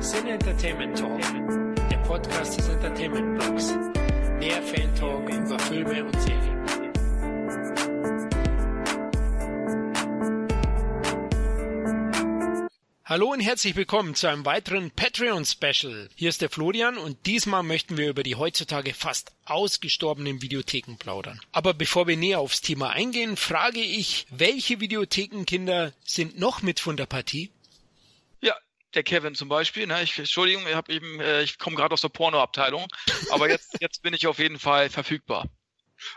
Sin Entertainment Talk, der Podcast des Entertainment Blogs. Der Fan Talk über Filme und Serien. Hallo und herzlich willkommen zu einem weiteren Patreon-Special. Hier ist der Florian und diesmal möchten wir über die heutzutage fast ausgestorbenen Videotheken plaudern. Aber bevor wir näher aufs Thema eingehen, frage ich, welche Videothekenkinder sind noch mit von der Partie? Der Kevin zum Beispiel. Ne? Ich, Entschuldigung, ich, hab eben, äh, ich komme gerade aus der Pornoabteilung, aber jetzt, jetzt bin ich auf jeden Fall verfügbar.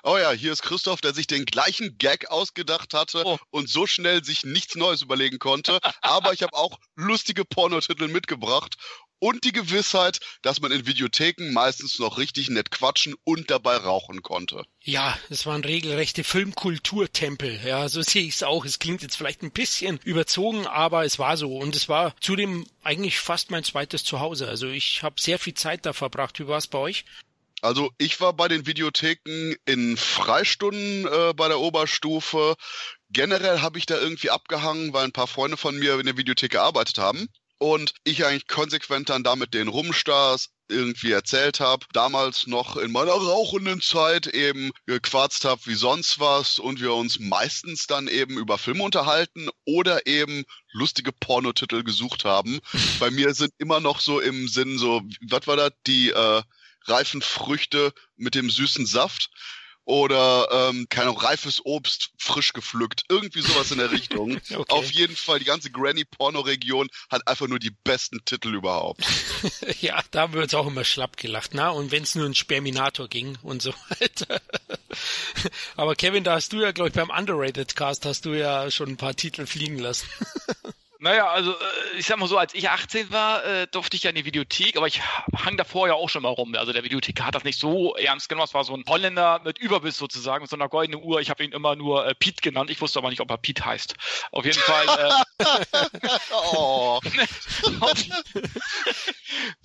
Oh ja, hier ist Christoph, der sich den gleichen Gag ausgedacht hatte oh. und so schnell sich nichts Neues überlegen konnte. Aber ich habe auch lustige Pornotitel mitgebracht und die Gewissheit, dass man in Videotheken meistens noch richtig nett quatschen und dabei rauchen konnte. Ja, es waren regelrechte Filmkulturtempel. Ja, so sehe ich es auch. Es klingt jetzt vielleicht ein bisschen überzogen, aber es war so. Und es war zudem eigentlich fast mein zweites Zuhause. Also ich habe sehr viel Zeit da verbracht. Wie war es bei euch? Also ich war bei den Videotheken in Freistunden äh, bei der Oberstufe. Generell habe ich da irgendwie abgehangen, weil ein paar Freunde von mir in der Videothek gearbeitet haben und ich eigentlich konsequent dann damit den Rumstars irgendwie erzählt habe, damals noch in meiner rauchenden Zeit eben gequarzt habe wie sonst was und wir uns meistens dann eben über Filme unterhalten oder eben lustige Pornotitel gesucht haben. Bei mir sind immer noch so im Sinn so, was war das, die äh, reifen Früchte mit dem süßen Saft oder ähm, keine Ahnung, reifes Obst frisch gepflückt. Irgendwie sowas in der Richtung. okay. Auf jeden Fall, die ganze Granny-Porno-Region hat einfach nur die besten Titel überhaupt. ja, da wird auch immer schlapp gelacht, na? Und wenn es nur ein Sperminator ging und so weiter. Aber Kevin, da hast du ja, glaube ich, beim Underrated Cast hast du ja schon ein paar Titel fliegen lassen. Naja, also äh, ich sag mal so, als ich 18 war, äh, durfte ich ja in die Videothek, aber ich hang davor ja auch schon mal rum. Also der Videothek hat das nicht so ernst genommen. Es war so ein Holländer mit Überbiss sozusagen, mit so einer goldenen Uhr. Ich habe ihn immer nur äh, Piet genannt. Ich wusste aber nicht, ob er Piet heißt. Auf jeden Fall. Äh, oh.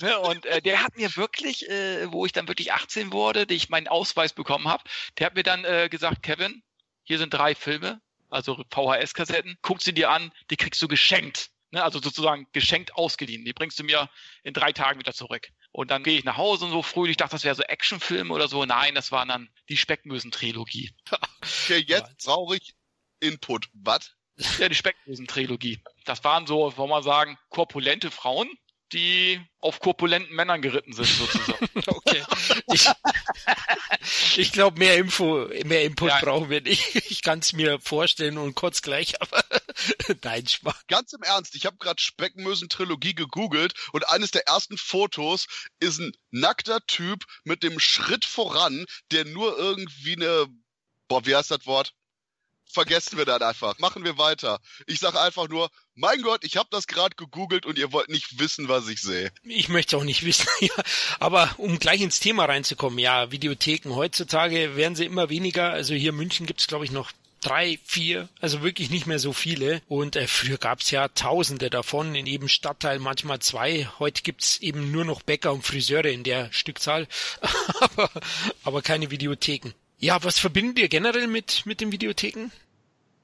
Ne, und äh, der hat mir wirklich, äh, wo ich dann wirklich 18 wurde, die ich meinen Ausweis bekommen habe, der hat mir dann äh, gesagt, Kevin, hier sind drei Filme, also VHS-Kassetten, guck sie dir an, die kriegst du geschenkt. Ne? Also sozusagen geschenkt ausgeliehen. Die bringst du mir in drei Tagen wieder zurück. Und dann gehe ich nach Hause und so früh. Ich dachte, das wäre so Actionfilm oder so. Nein, das war dann die Speckmösen-Trilogie. Okay, jetzt brauche ich Input. Was? Ja, die Speckmösen-Trilogie. Das waren so, wollen wir sagen, korpulente Frauen, die auf korpulenten Männern geritten sind, sozusagen. okay. Ich, ich glaube, mehr Info, mehr Input ja. brauchen wir nicht. Ich kann es mir vorstellen und kurz gleich, aber nein, Schmarrn. Ganz im Ernst, ich habe gerade Speckmösen-Trilogie gegoogelt und eines der ersten Fotos ist ein nackter Typ mit dem Schritt voran, der nur irgendwie eine, boah, wie heißt das Wort? Vergessen wir dann einfach. Machen wir weiter. Ich sage einfach nur, mein Gott, ich habe das gerade gegoogelt und ihr wollt nicht wissen, was ich sehe. Ich möchte auch nicht wissen, ja. Aber um gleich ins Thema reinzukommen, ja, Videotheken heutzutage werden sie immer weniger. Also hier in München gibt's glaube ich noch drei, vier, also wirklich nicht mehr so viele. Und äh, früher gab's ja tausende davon, in jedem Stadtteil manchmal zwei. Heute gibt's eben nur noch Bäcker und Friseure in der Stückzahl, aber, aber keine Videotheken. Ja, was verbindet ihr generell mit, mit den Videotheken?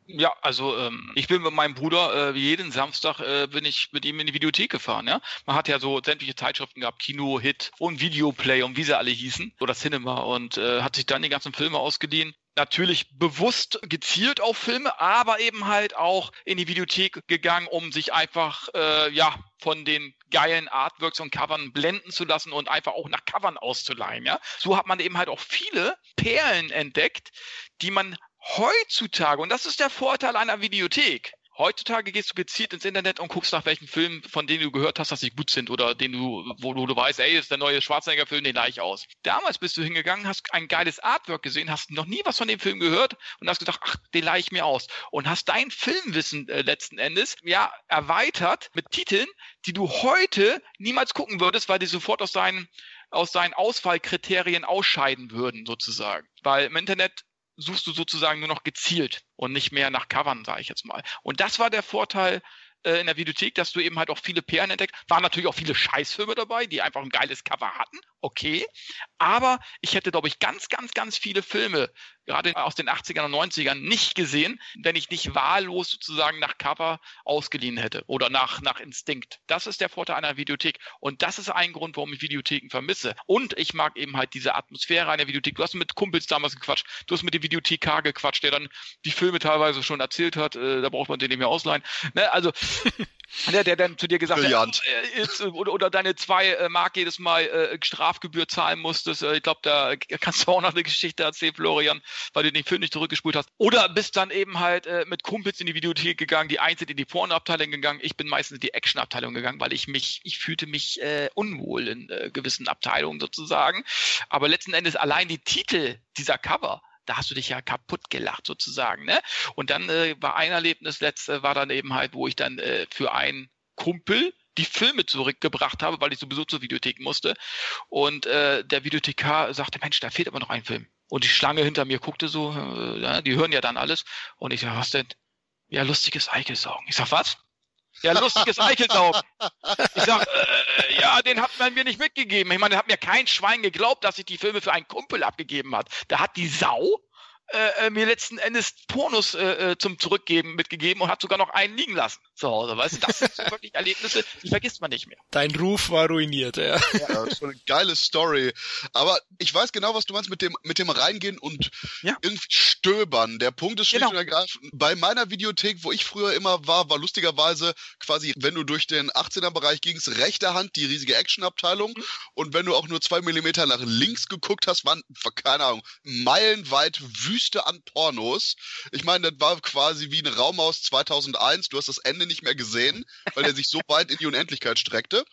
Ja, also ähm, ich bin mit meinem Bruder äh, jeden Samstag äh, bin ich mit ihm in die Videothek gefahren. Ja, man hat ja so sämtliche Zeitschriften gehabt, Kino, Hit und Videoplay und wie sie alle hießen oder Cinema und äh, hat sich dann die ganzen Filme ausgeliehen. Natürlich bewusst gezielt auf Filme, aber eben halt auch in die Videothek gegangen, um sich einfach äh, ja von den geilen Artworks und Covern blenden zu lassen und einfach auch nach Covern auszuleihen. Ja, so hat man eben halt auch viele Perlen entdeckt, die man heutzutage, und das ist der Vorteil einer Videothek, Heutzutage gehst du gezielt ins Internet und guckst nach welchen Filmen, von denen du gehört hast, dass sie gut sind oder den du, wo du, du weißt, ey, ist der neue Schwarzenegger-Film, den gleich aus. Damals bist du hingegangen, hast ein geiles Artwork gesehen, hast noch nie was von dem Film gehört und hast gedacht, ach, den leih ich mir aus. Und hast dein Filmwissen äh, letzten Endes, ja, erweitert mit Titeln, die du heute niemals gucken würdest, weil die sofort aus deinen aus seinen Auswahlkriterien ausscheiden würden, sozusagen. Weil im Internet suchst du sozusagen nur noch gezielt und nicht mehr nach Covern, sage ich jetzt mal. Und das war der Vorteil äh, in der Videothek, dass du eben halt auch viele Perlen entdeckt. Waren natürlich auch viele Scheißfilme dabei, die einfach ein geiles Cover hatten, okay. Aber ich hätte, glaube ich, ganz, ganz, ganz viele Filme gerade aus den 80ern und 90ern, nicht gesehen, wenn ich nicht wahllos sozusagen nach Cover ausgeliehen hätte oder nach, nach Instinkt. Das ist der Vorteil einer Videothek. Und das ist ein Grund, warum ich Videotheken vermisse. Und ich mag eben halt diese Atmosphäre einer Videothek. Du hast mit Kumpels damals gequatscht, du hast mit dem Videothekar gequatscht, der dann die Filme teilweise schon erzählt hat. Äh, da braucht man den nicht mehr ausleihen. Ne? Also der, der dann zu dir gesagt Brilliant. hat, äh, jetzt, äh, oder, oder deine zwei äh, Mark jedes Mal äh, Strafgebühr zahlen musstest. Ich glaube, da kannst du auch noch eine Geschichte erzählen, Florian, weil du den Film nicht zurückgespult hast. Oder bist dann eben halt äh, mit Kumpels in die Videothek gegangen, die einen sind in die Pornoabteilung gegangen, ich bin meistens in die Actionabteilung gegangen, weil ich mich, ich fühlte mich äh, unwohl in äh, gewissen Abteilungen sozusagen. Aber letzten Endes allein die Titel dieser Cover, da hast du dich ja kaputt gelacht sozusagen. Ne? Und dann äh, war ein Erlebnis, letzte war dann eben halt, wo ich dann äh, für einen Kumpel die Filme zurückgebracht habe, weil ich sowieso zur Videothek musste. Und äh, der Videothekar sagte, Mensch, da fehlt aber noch ein Film. Und die Schlange hinter mir guckte so, äh, ja, die hören ja dann alles. Und ich sag, was denn? Ja, lustiges Eichelsaugen. Ich sag, was? Ja, lustiges Eichelsaugen. Ich sag, äh, ja, den hat man mir nicht mitgegeben. Ich meine, da hat mir kein Schwein geglaubt, dass ich die Filme für einen Kumpel abgegeben hat. Da hat die Sau äh, äh, mir letzten Endes Pornos äh, äh, zum Zurückgeben mitgegeben und hat sogar noch einen liegen lassen zu Hause. Weißt du, das sind so wirklich Erlebnisse, die vergisst man nicht mehr. Dein Ruf war ruiniert, ja. Ja, das ist so eine geile Story. Aber ich weiß genau, was du meinst mit dem, mit dem Reingehen und Ja. irgendwie stöbern. Der Punkt ist schlicht Genau. und ergreifend, bei meiner Videothek, wo ich früher immer war, war lustigerweise quasi, wenn du durch den 18er-Bereich gingst, rechter Hand die riesige Actionabteilung Mhm. und wenn du auch nur zwei Millimeter nach links geguckt hast, waren, keine Ahnung, meilenweit Wüste an Pornos. Ich meine, das war quasi wie ein Raum aus 2001. Du hast das Ende nicht mehr gesehen, weil er sich so weit in die Unendlichkeit streckte.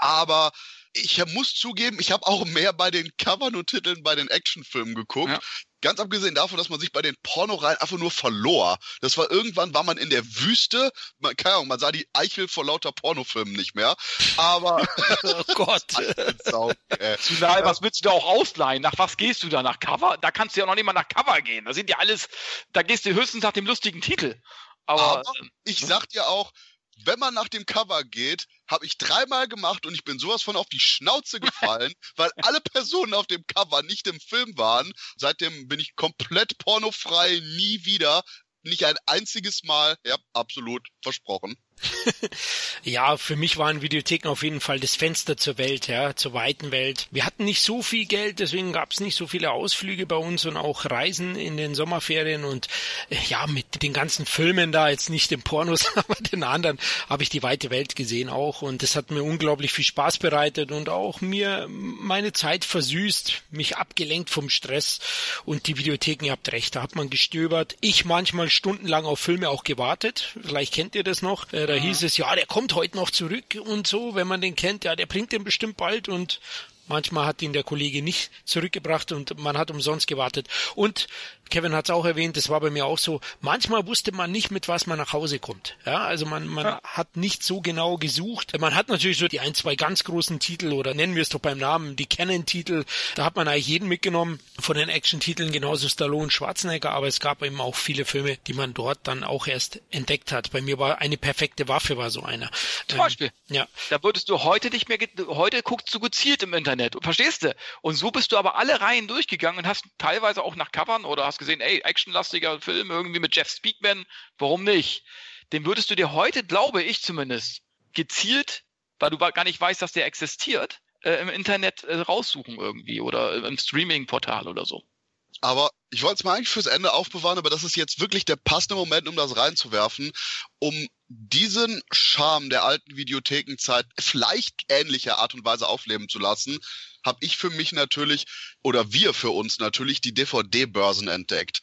Aber ich muss zugeben, ich habe auch mehr bei den Covern und Titeln bei den Actionfilmen geguckt. Ja. Ganz abgesehen davon, dass man sich bei den Pornoreihen einfach nur verlor. Das war irgendwann, war man in der Wüste. Man, keine Ahnung, man sah die Eichel vor lauter Pornofilmen nicht mehr. Aber Oh Gott. Sau, äh, was willst du da auch ausleihen? Nach was gehst du da? Nach Cover? Da kannst du ja noch nicht mal nach Cover gehen. Da sind ja alles, da gehst du höchstens nach dem lustigen Titel. Aber, Aber ähm, ich sag dir auch, wenn man nach dem Cover geht, habe ich dreimal gemacht und ich bin sowas von auf die Schnauze gefallen, weil alle Personen auf dem Cover nicht im Film waren. Seitdem bin ich komplett pornofrei, nie wieder. Nicht ein einziges Mal. Ja, absolut versprochen. Ja, für mich waren Videotheken auf jeden Fall das Fenster zur Welt, ja, zur weiten Welt. Wir hatten nicht so viel Geld, deswegen gab es nicht so viele Ausflüge bei uns und auch Reisen in den Sommerferien und äh, ja, mit den ganzen Filmen da, jetzt nicht den Pornos, aber den anderen, habe ich die weite Welt gesehen auch und das hat mir unglaublich viel Spaß bereitet und auch mir meine Zeit versüßt, mich abgelenkt vom Stress und die Videotheken, ihr habt recht, da hat man gestöbert. Ich manchmal stundenlang auf Filme auch gewartet, vielleicht kennt ihr das noch, äh, da hieß es, ja, der kommt heute noch zurück und so, wenn man den kennt, ja, der bringt den bestimmt bald und manchmal hat ihn der Kollege nicht zurückgebracht und man hat umsonst gewartet. Und Kevin hat es auch erwähnt, das war bei mir auch so, manchmal wusste man nicht, mit was man nach Hause kommt. Ja, also man, man Ja. hat nicht so genau gesucht. Man hat natürlich so die ein, zwei ganz großen Titel oder nennen wir es doch beim Namen, die Canon-Titel. Da hat man eigentlich jeden mitgenommen von den Action-Titeln, genauso Stallone, Schwarzenegger, aber es gab eben auch viele Filme, die man dort dann auch erst entdeckt hat. Bei mir war eine perfekte Waffe, war so einer. Zum Beispiel. Ja, Da würdest du heute nicht mehr, heute guckst du gezielt im Internet, verstehst du? Und so bist du aber alle Reihen durchgegangen und hast teilweise auch nach Covern oder hast gesehen, ey, actionlastiger Film irgendwie mit Jeff Speakman, warum nicht? Den würdest du dir heute, glaube ich zumindest, gezielt, weil du gar nicht weißt, dass der existiert, äh, im Internet äh, raussuchen irgendwie oder im Streaming-Portal oder so. Aber ich wollte es mal eigentlich fürs Ende aufbewahren, aber das ist jetzt wirklich der passende Moment, um das reinzuwerfen, um diesen Charme der alten Videothekenzeit vielleicht ähnlicher Art und Weise aufleben zu lassen, habe ich für mich natürlich oder wir für uns natürlich die DVD-Börsen entdeckt.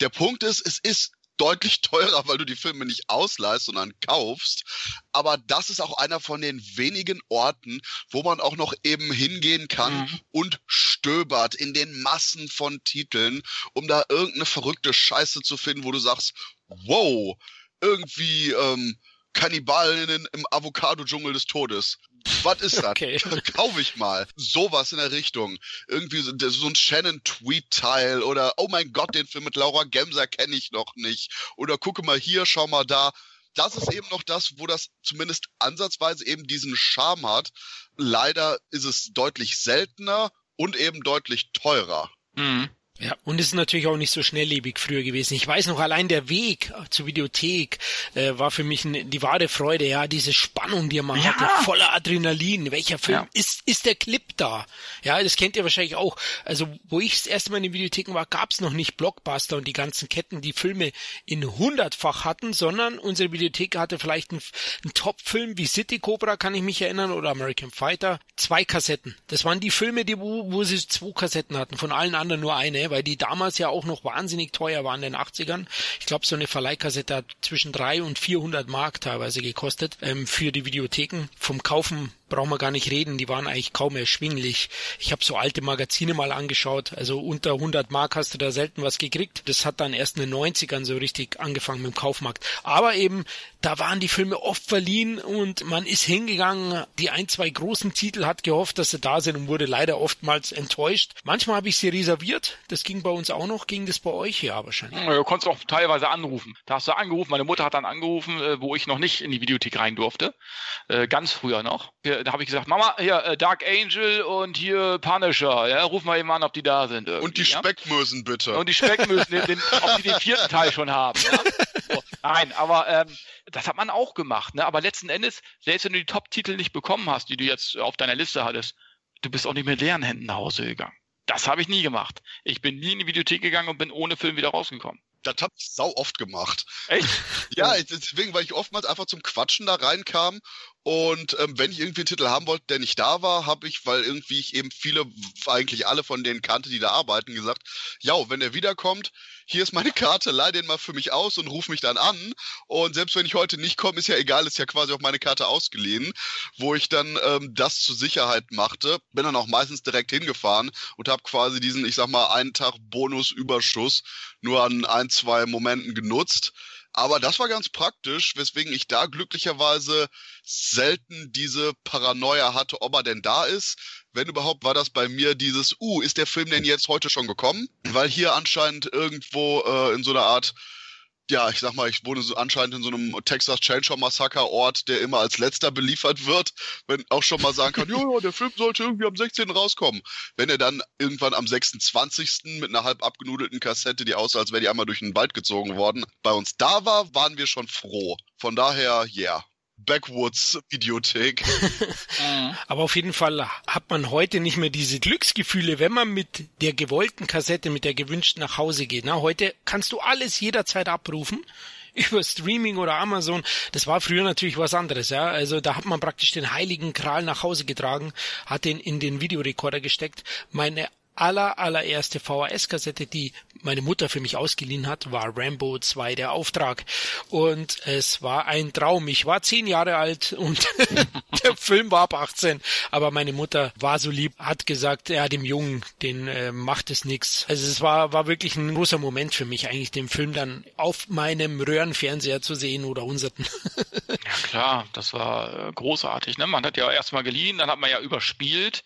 Der Punkt ist, es ist deutlich teurer, weil du die Filme nicht ausleihst, sondern kaufst. Aber das ist auch einer von den wenigen Orten, wo man auch noch eben hingehen kann Mhm. und stöbert in den Massen von Titeln, um da irgendeine verrückte Scheiße zu finden, wo du sagst, wow, irgendwie ähm, Kannibalen im Avocado-Dschungel des Todes. Was ist das? Okay. Kaufe ich mal. Sowas in der Richtung. Irgendwie so, so ein Shannon-Tweet-Teil oder oh mein Gott, den Film mit Laura Gemser kenne ich noch nicht. Oder gucke mal hier, schau mal da. Das ist eben noch das, wo das zumindest ansatzweise eben diesen Charme hat. Leider ist es deutlich seltener und eben deutlich teurer. Mhm. Ja, und es ist natürlich auch nicht so schnelllebig früher gewesen. Ich weiß noch, allein der Weg zur Videothek äh, war für mich die wahre Freude, ja, diese Spannung, die man ja. hatte, voller Adrenalin. Welcher Film ja. ist, ist der Clip da? Ja, das kennt ihr wahrscheinlich auch. Also, wo ich das erste Mal in den Videotheken war, gab's noch nicht Blockbuster und die ganzen Ketten, die Filme in hundertfach hatten, sondern unsere Videothek hatte vielleicht einen, einen Top-Film wie City Cobra, kann ich mich erinnern, oder American Fighter. Zwei Kassetten. Das waren die Filme, die, wo, wo sie zwei Kassetten hatten, von allen anderen nur eine weil die damals ja auch noch wahnsinnig teuer waren in den 80ern. Ich glaube, so eine Verleihkassette hat zwischen 3 und 400 Mark teilweise gekostet ähm, für die Videotheken. Vom Kaufen brauchen wir gar nicht reden, die waren eigentlich kaum erschwinglich. Ich habe so alte Magazine mal angeschaut, also unter 100 Mark hast du da selten was gekriegt. Das hat dann erst in den 90ern so richtig angefangen mit dem Kaufmarkt. Aber eben, da waren die Filme oft verliehen und man ist hingegangen, die ein, zwei großen Titel hat gehofft, dass sie da sind und wurde leider oftmals enttäuscht. Manchmal habe ich sie reserviert, das ging bei uns auch noch, ging das bei euch ja wahrscheinlich. Du konntest auch teilweise anrufen. Da hast du angerufen, meine Mutter hat dann angerufen, äh, wo ich noch nicht in die Videothek rein durfte. Äh, ganz früher noch da habe ich gesagt, Mama, hier, äh, Dark Angel und hier Punisher, ja, ruf mal eben an, ob die da sind. Und die Speckmösen ja? bitte. Und die Speckmösen, den, den, ob die den vierten Teil schon haben. Ja? So, nein, aber ähm, das hat man auch gemacht, ne? Aber letzten Endes, selbst wenn du die Top-Titel nicht bekommen hast, die du jetzt auf deiner Liste hattest, du bist auch nicht mit leeren Händen nach Hause gegangen. Das habe ich nie gemacht. Ich bin nie in die Videothek gegangen und bin ohne Film wieder rausgekommen. Das habe ich sau oft gemacht. Echt? ja, deswegen, weil ich oftmals einfach zum Quatschen da reinkam und ähm, wenn ich irgendwie einen Titel haben wollte, der nicht da war, habe ich, weil irgendwie ich eben viele, eigentlich alle von denen kannte, die da arbeiten, gesagt, ja, wenn er wiederkommt, hier ist meine Karte, leih den mal für mich aus und ruf mich dann an. Und selbst wenn ich heute nicht komme, ist ja egal, ist ja quasi auf meine Karte ausgeliehen, wo ich dann ähm, das zur Sicherheit machte. Bin dann auch meistens direkt hingefahren und habe quasi diesen, ich sag mal, einen Tag Bonusüberschuss nur an ein, zwei Momenten genutzt. Aber das war ganz praktisch, weswegen ich da glücklicherweise selten diese Paranoia hatte, ob er denn da ist. Wenn überhaupt, war das bei mir dieses, uh, ist der Film denn jetzt heute schon gekommen? Weil hier anscheinend irgendwo äh, in so einer Art ja, ich sag mal, ich wohne so anscheinend in so einem Texas Chainsaw Massaker Ort, der immer als letzter beliefert wird, wenn auch schon mal sagen kann, ja, ja, der Film sollte irgendwie am 16. rauskommen. Wenn er dann irgendwann am 26. mit einer halb abgenudelten Kassette, die aussah, als wäre die einmal durch den Wald gezogen worden, bei uns da war, waren wir schon froh. Von daher, yeah. Backwoods-Videothek. Aber auf jeden Fall hat man heute nicht mehr diese Glücksgefühle, wenn man mit der gewollten Kassette, mit der gewünschten nach Hause geht. Na, heute kannst du alles jederzeit abrufen über Streaming oder Amazon. Das war früher natürlich was anderes, ja. Also da hat man praktisch den heiligen Kral nach Hause getragen, hat den in den Videorekorder gesteckt. Meine aller, allererste VHS-Kassette, die meine Mutter für mich ausgeliehen hat, war Rambo 2 der Auftrag. Und es war ein Traum. Ich war zehn Jahre alt und der Film war ab 18. Aber meine Mutter war so lieb, hat gesagt, ja, dem Jungen, den äh, macht es nix. Also es war, war wirklich ein großer Moment für mich, eigentlich den Film dann auf meinem Röhrenfernseher zu sehen oder unseren. ja klar, das war äh, großartig. Ne? Man hat ja erstmal geliehen, dann hat man ja überspielt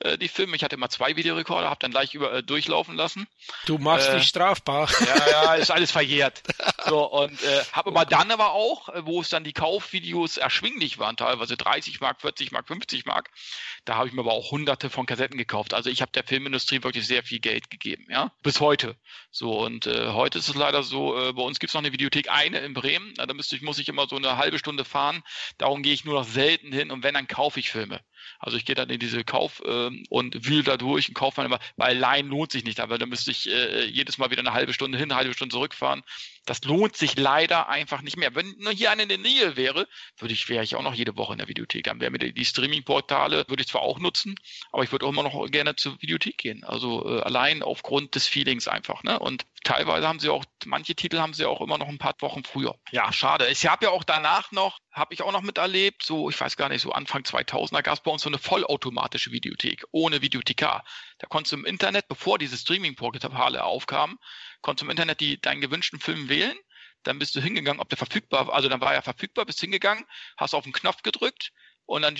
äh, die Filme. Ich hatte immer zwei Videorekorder, habe dann gleich über äh, durchlaufen lassen. Du machst äh, dich strafbar. Ja, ja, ist alles verjährt. So und äh, habe aber dann aber auch, äh, wo es dann die Kaufvideos erschwinglich waren, teilweise 30 Mark, 40 Mark, 50 Mark, da habe ich mir aber auch hunderte von Kassetten gekauft. Also ich habe der Filmindustrie wirklich sehr viel Geld gegeben, ja, bis heute. So und äh, heute ist es leider so, äh, bei uns gibt es noch eine Videothek, eine in Bremen. Da müsste ich, muss ich immer so eine halbe Stunde fahren. Darum gehe ich nur noch selten hin und wenn, dann kaufe ich Filme. Also ich gehe dann in diese Kauf äh, und wühl da durch und kaufe dann immer, weil Leihen lohnt sich nicht, aber da müsste ich äh, jedes Mal wieder eine halbe Stunde hin, eine halbe Stunde zurückfahren. Das lohnt sich leider einfach nicht mehr. Wenn nur hier eine in der Nähe wäre, würde ich, wäre ich auch noch jede Woche in der Videothek. Dann wäre mir die, die Streaming-Portale, würde ich zwar auch nutzen, aber ich würde auch immer noch gerne zur Videothek gehen. Also äh, allein aufgrund des Feelings einfach. Ne? Und teilweise haben sie auch, manche Titel haben sie auch immer noch ein paar Wochen früher. Ja, schade. Ich habe ja auch danach noch, habe ich auch noch miterlebt, so, ich weiß gar nicht, so Anfang 2000er gab es bei uns so eine vollautomatische Videothek, ohne Videothekar. Da konntest du im Internet, bevor diese Streaming-Portale aufkamen, konntest du im Internet die, deinen gewünschten Film wählen. Dann bist du hingegangen, ob der verfügbar war. Also dann war er verfügbar, bist hingegangen, hast auf den Knopf gedrückt und dann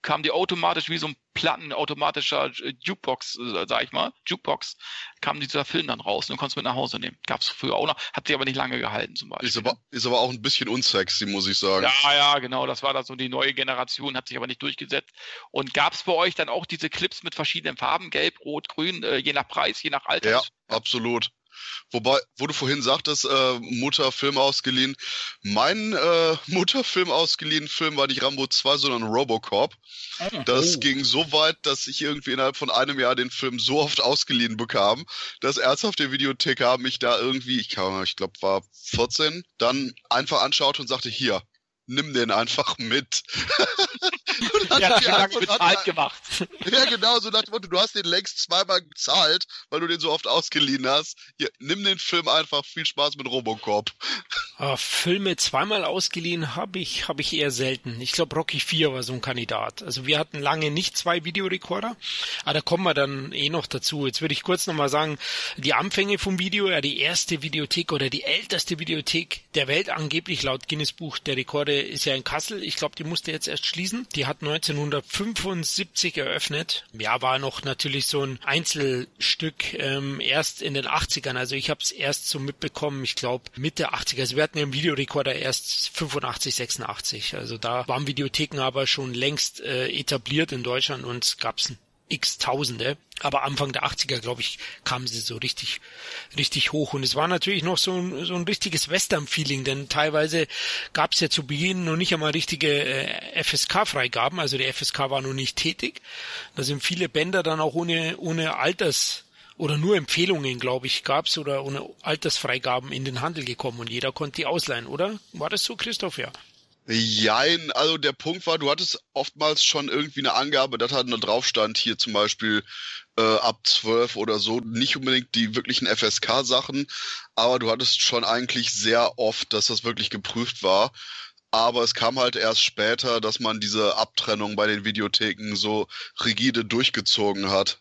kam die automatisch wie so ein plattenautomatischer Jukebox, äh, sag ich mal, Jukebox, kam dieser Film dann raus und du konntest mit nach Hause nehmen. Gab's früher auch noch, hat sich aber nicht lange gehalten zum Beispiel. Ist aber, ist aber auch ein bisschen unsexy, muss ich sagen. Ja, ja, genau, das war da so die neue Generation, hat sich aber nicht durchgesetzt. Und gab's bei euch dann auch diese Clips mit verschiedenen Farben, gelb, rot, grün, äh, je nach Preis, je nach Alter? Ja, absolut. Wobei, wo du vorhin sagtest, äh, Mutter Film ausgeliehen. Mein äh, Mutterfilm ausgeliehen Film war nicht Rambo 2, sondern Robocop. Oh. Das oh. ging so weit, dass ich irgendwie innerhalb von einem Jahr den Film so oft ausgeliehen bekam, dass ernsthafte Videothek mich da irgendwie, ich, ich glaube, war 14, dann einfach anschaute und sagte, hier, nimm den einfach mit. ja, wie lange bezahlt gemacht. Ja, genau, so nach dem Motto, du hast den längst zweimal gezahlt, weil du den so oft ausgeliehen hast. Hier, nimm den Film einfach, viel Spaß mit Robocop. Uh, Filme zweimal ausgeliehen habe ich, habe ich eher selten. Ich glaube, Rocky 4 war so ein Kandidat. Also wir hatten lange nicht zwei Videorekorder, aber da kommen wir dann eh noch dazu. Jetzt würde ich kurz nochmal sagen, die Anfänge vom Video, ja, die erste Videothek oder die älteste Videothek der Welt angeblich laut Guinness Buch der Rekorde ist ja in Kassel. Ich glaube, die musste jetzt erst schließen. Die hat 1975 eröffnet. Ja, war noch natürlich so ein Einzelstück ähm, erst in den 80ern. Also ich habe es erst so mitbekommen, ich glaube Mitte 80er. Also wir hatten ja im Videorekorder erst 85, 86. Also da waren Videotheken aber schon längst äh, etabliert in Deutschland und gab's x Tausende. Aber Anfang der 80er, glaube ich, kamen sie so richtig, richtig hoch. Und es war natürlich noch so ein, so ein richtiges Western-Feeling, denn teilweise gab es ja zu Beginn noch nicht einmal richtige äh, FSK-Freigaben. Also die FSK war noch nicht tätig. Da sind viele Bänder dann auch ohne, ohne Alters oder nur Empfehlungen, glaube ich, gab's oder ohne Altersfreigaben in den Handel gekommen und jeder konnte die ausleihen, oder? War das so, Christoph? Ja. Jein, also der Punkt war, du hattest oftmals schon irgendwie eine Angabe, dass halt da drauf stand, hier zum Beispiel äh, ab 12 oder so, nicht unbedingt die wirklichen FSK-Sachen, aber du hattest schon eigentlich sehr oft, dass das wirklich geprüft war. Aber es kam halt erst später, dass man diese Abtrennung bei den Videotheken so rigide durchgezogen hat.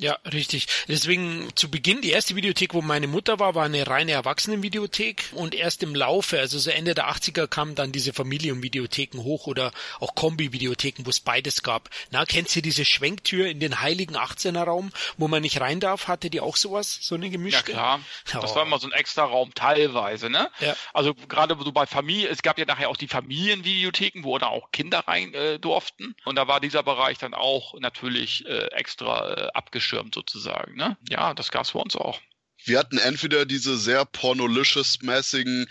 Ja, richtig. Deswegen zu Beginn, die erste Videothek, wo meine Mutter war, war eine reine Erwachsenenvideothek und erst im Laufe, also so Ende der 80er kamen dann diese Familienvideotheken hoch oder auch Kombi-Videotheken, wo es beides gab. Na, kennst du diese Schwenktür in den heiligen 18er Raum, wo man nicht rein darf? Hatte die auch sowas? So eine gemischte? Ja, klar. Oh. Das war immer so ein extra Raum teilweise, ne? Ja. Also gerade so bei Familie, es gab ja nachher auch die Familienvideotheken, wo da auch Kinder rein äh, durften und da war dieser Bereich dann auch natürlich äh, extra äh, abgeschlossen abgeschirmt sozusagen. Ne? Ja, das gab es bei uns auch. Wir hatten entweder diese sehr pornolicious-mäßigen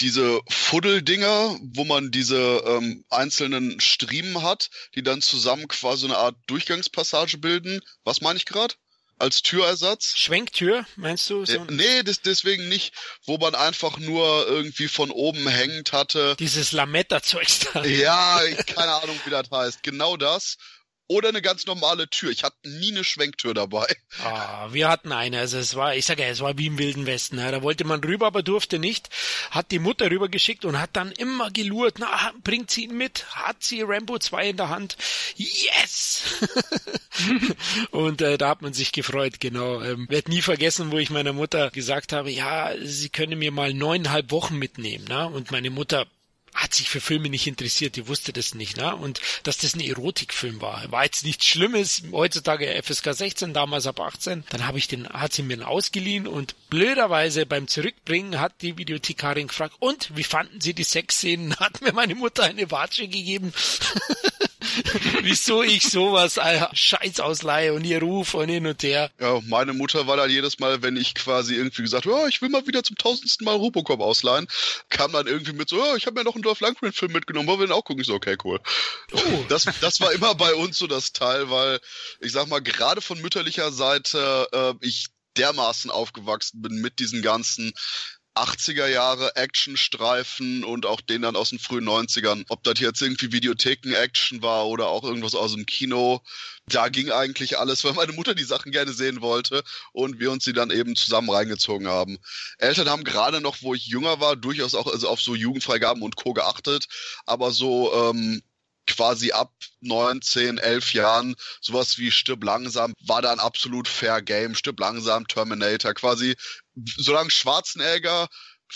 diese Fuddeldinger, wo man diese ähm, einzelnen Striemen hat, die dann zusammen quasi eine Art Durchgangspassage bilden. Was meine ich gerade? Als Türersatz? Schwenktür, meinst du? So? Äh, nee, das, deswegen nicht, wo man einfach nur irgendwie von oben hängend hatte. Dieses Lametta-Zeugs da. Ja, keine Ahnung, wie das heißt. Genau das oder eine ganz normale Tür. Ich hatte nie eine Schwenktür dabei. Ah, wir hatten eine. Also es war, ich sage ja, es war wie im Wilden Westen. Da wollte man rüber, aber durfte nicht. Hat die Mutter rübergeschickt und hat dann immer gelurrt. Na, bringt sie ihn mit? Hat sie Rambo 2 in der Hand? Yes! und äh, da hat man sich gefreut, genau. Ähm, werd nie vergessen, wo ich meiner Mutter gesagt habe, ja, sie könne mir mal neuneinhalb Wochen mitnehmen. Ne? Und meine Mutter hat sich für Filme nicht interessiert, die wusste das nicht, ne? Und dass das ein Erotikfilm war, war jetzt nichts Schlimmes. Heutzutage FSK 16, damals ab 18. Dann habe ich den, hat sie mir den ausgeliehen und blöderweise beim Zurückbringen hat die Videothekarin gefragt, und wie fanden Sie die Sexszenen? Hat mir meine Mutter eine Watsche gegeben. Wieso ich sowas Scheiß ausleihe und ihr Ruf und hin und her. Ja, meine Mutter war dann jedes Mal, wenn ich quasi irgendwie gesagt habe, oh, ich will mal wieder zum tausendsten Mal Robocop ausleihen, kam dann irgendwie mit so, oh, ich habe mir noch einen Dolph Lundgren-Film mitgenommen, wollen wir den auch gucken? Ich so, okay, cool. Oh. Das, das war immer bei uns so das Teil, weil ich sag mal, gerade von mütterlicher Seite äh, ich dermaßen aufgewachsen bin mit diesen ganzen 80er Jahre Actionstreifen und auch den dann aus den frühen 90ern. Ob das jetzt irgendwie Videotheken-Action war oder auch irgendwas aus dem Kino. Da ging eigentlich alles, weil meine Mutter die Sachen gerne sehen wollte und wir uns die dann eben zusammen reingezogen haben. Eltern haben gerade noch, wo ich jünger war, durchaus auch also auf so Jugendfreigaben und Co. geachtet, aber so ähm, quasi ab neun, zehn, elf Jahren sowas wie Stirb langsam war dann absolut fair game. Stirb langsam, Terminator, quasi solange Schwarzenegger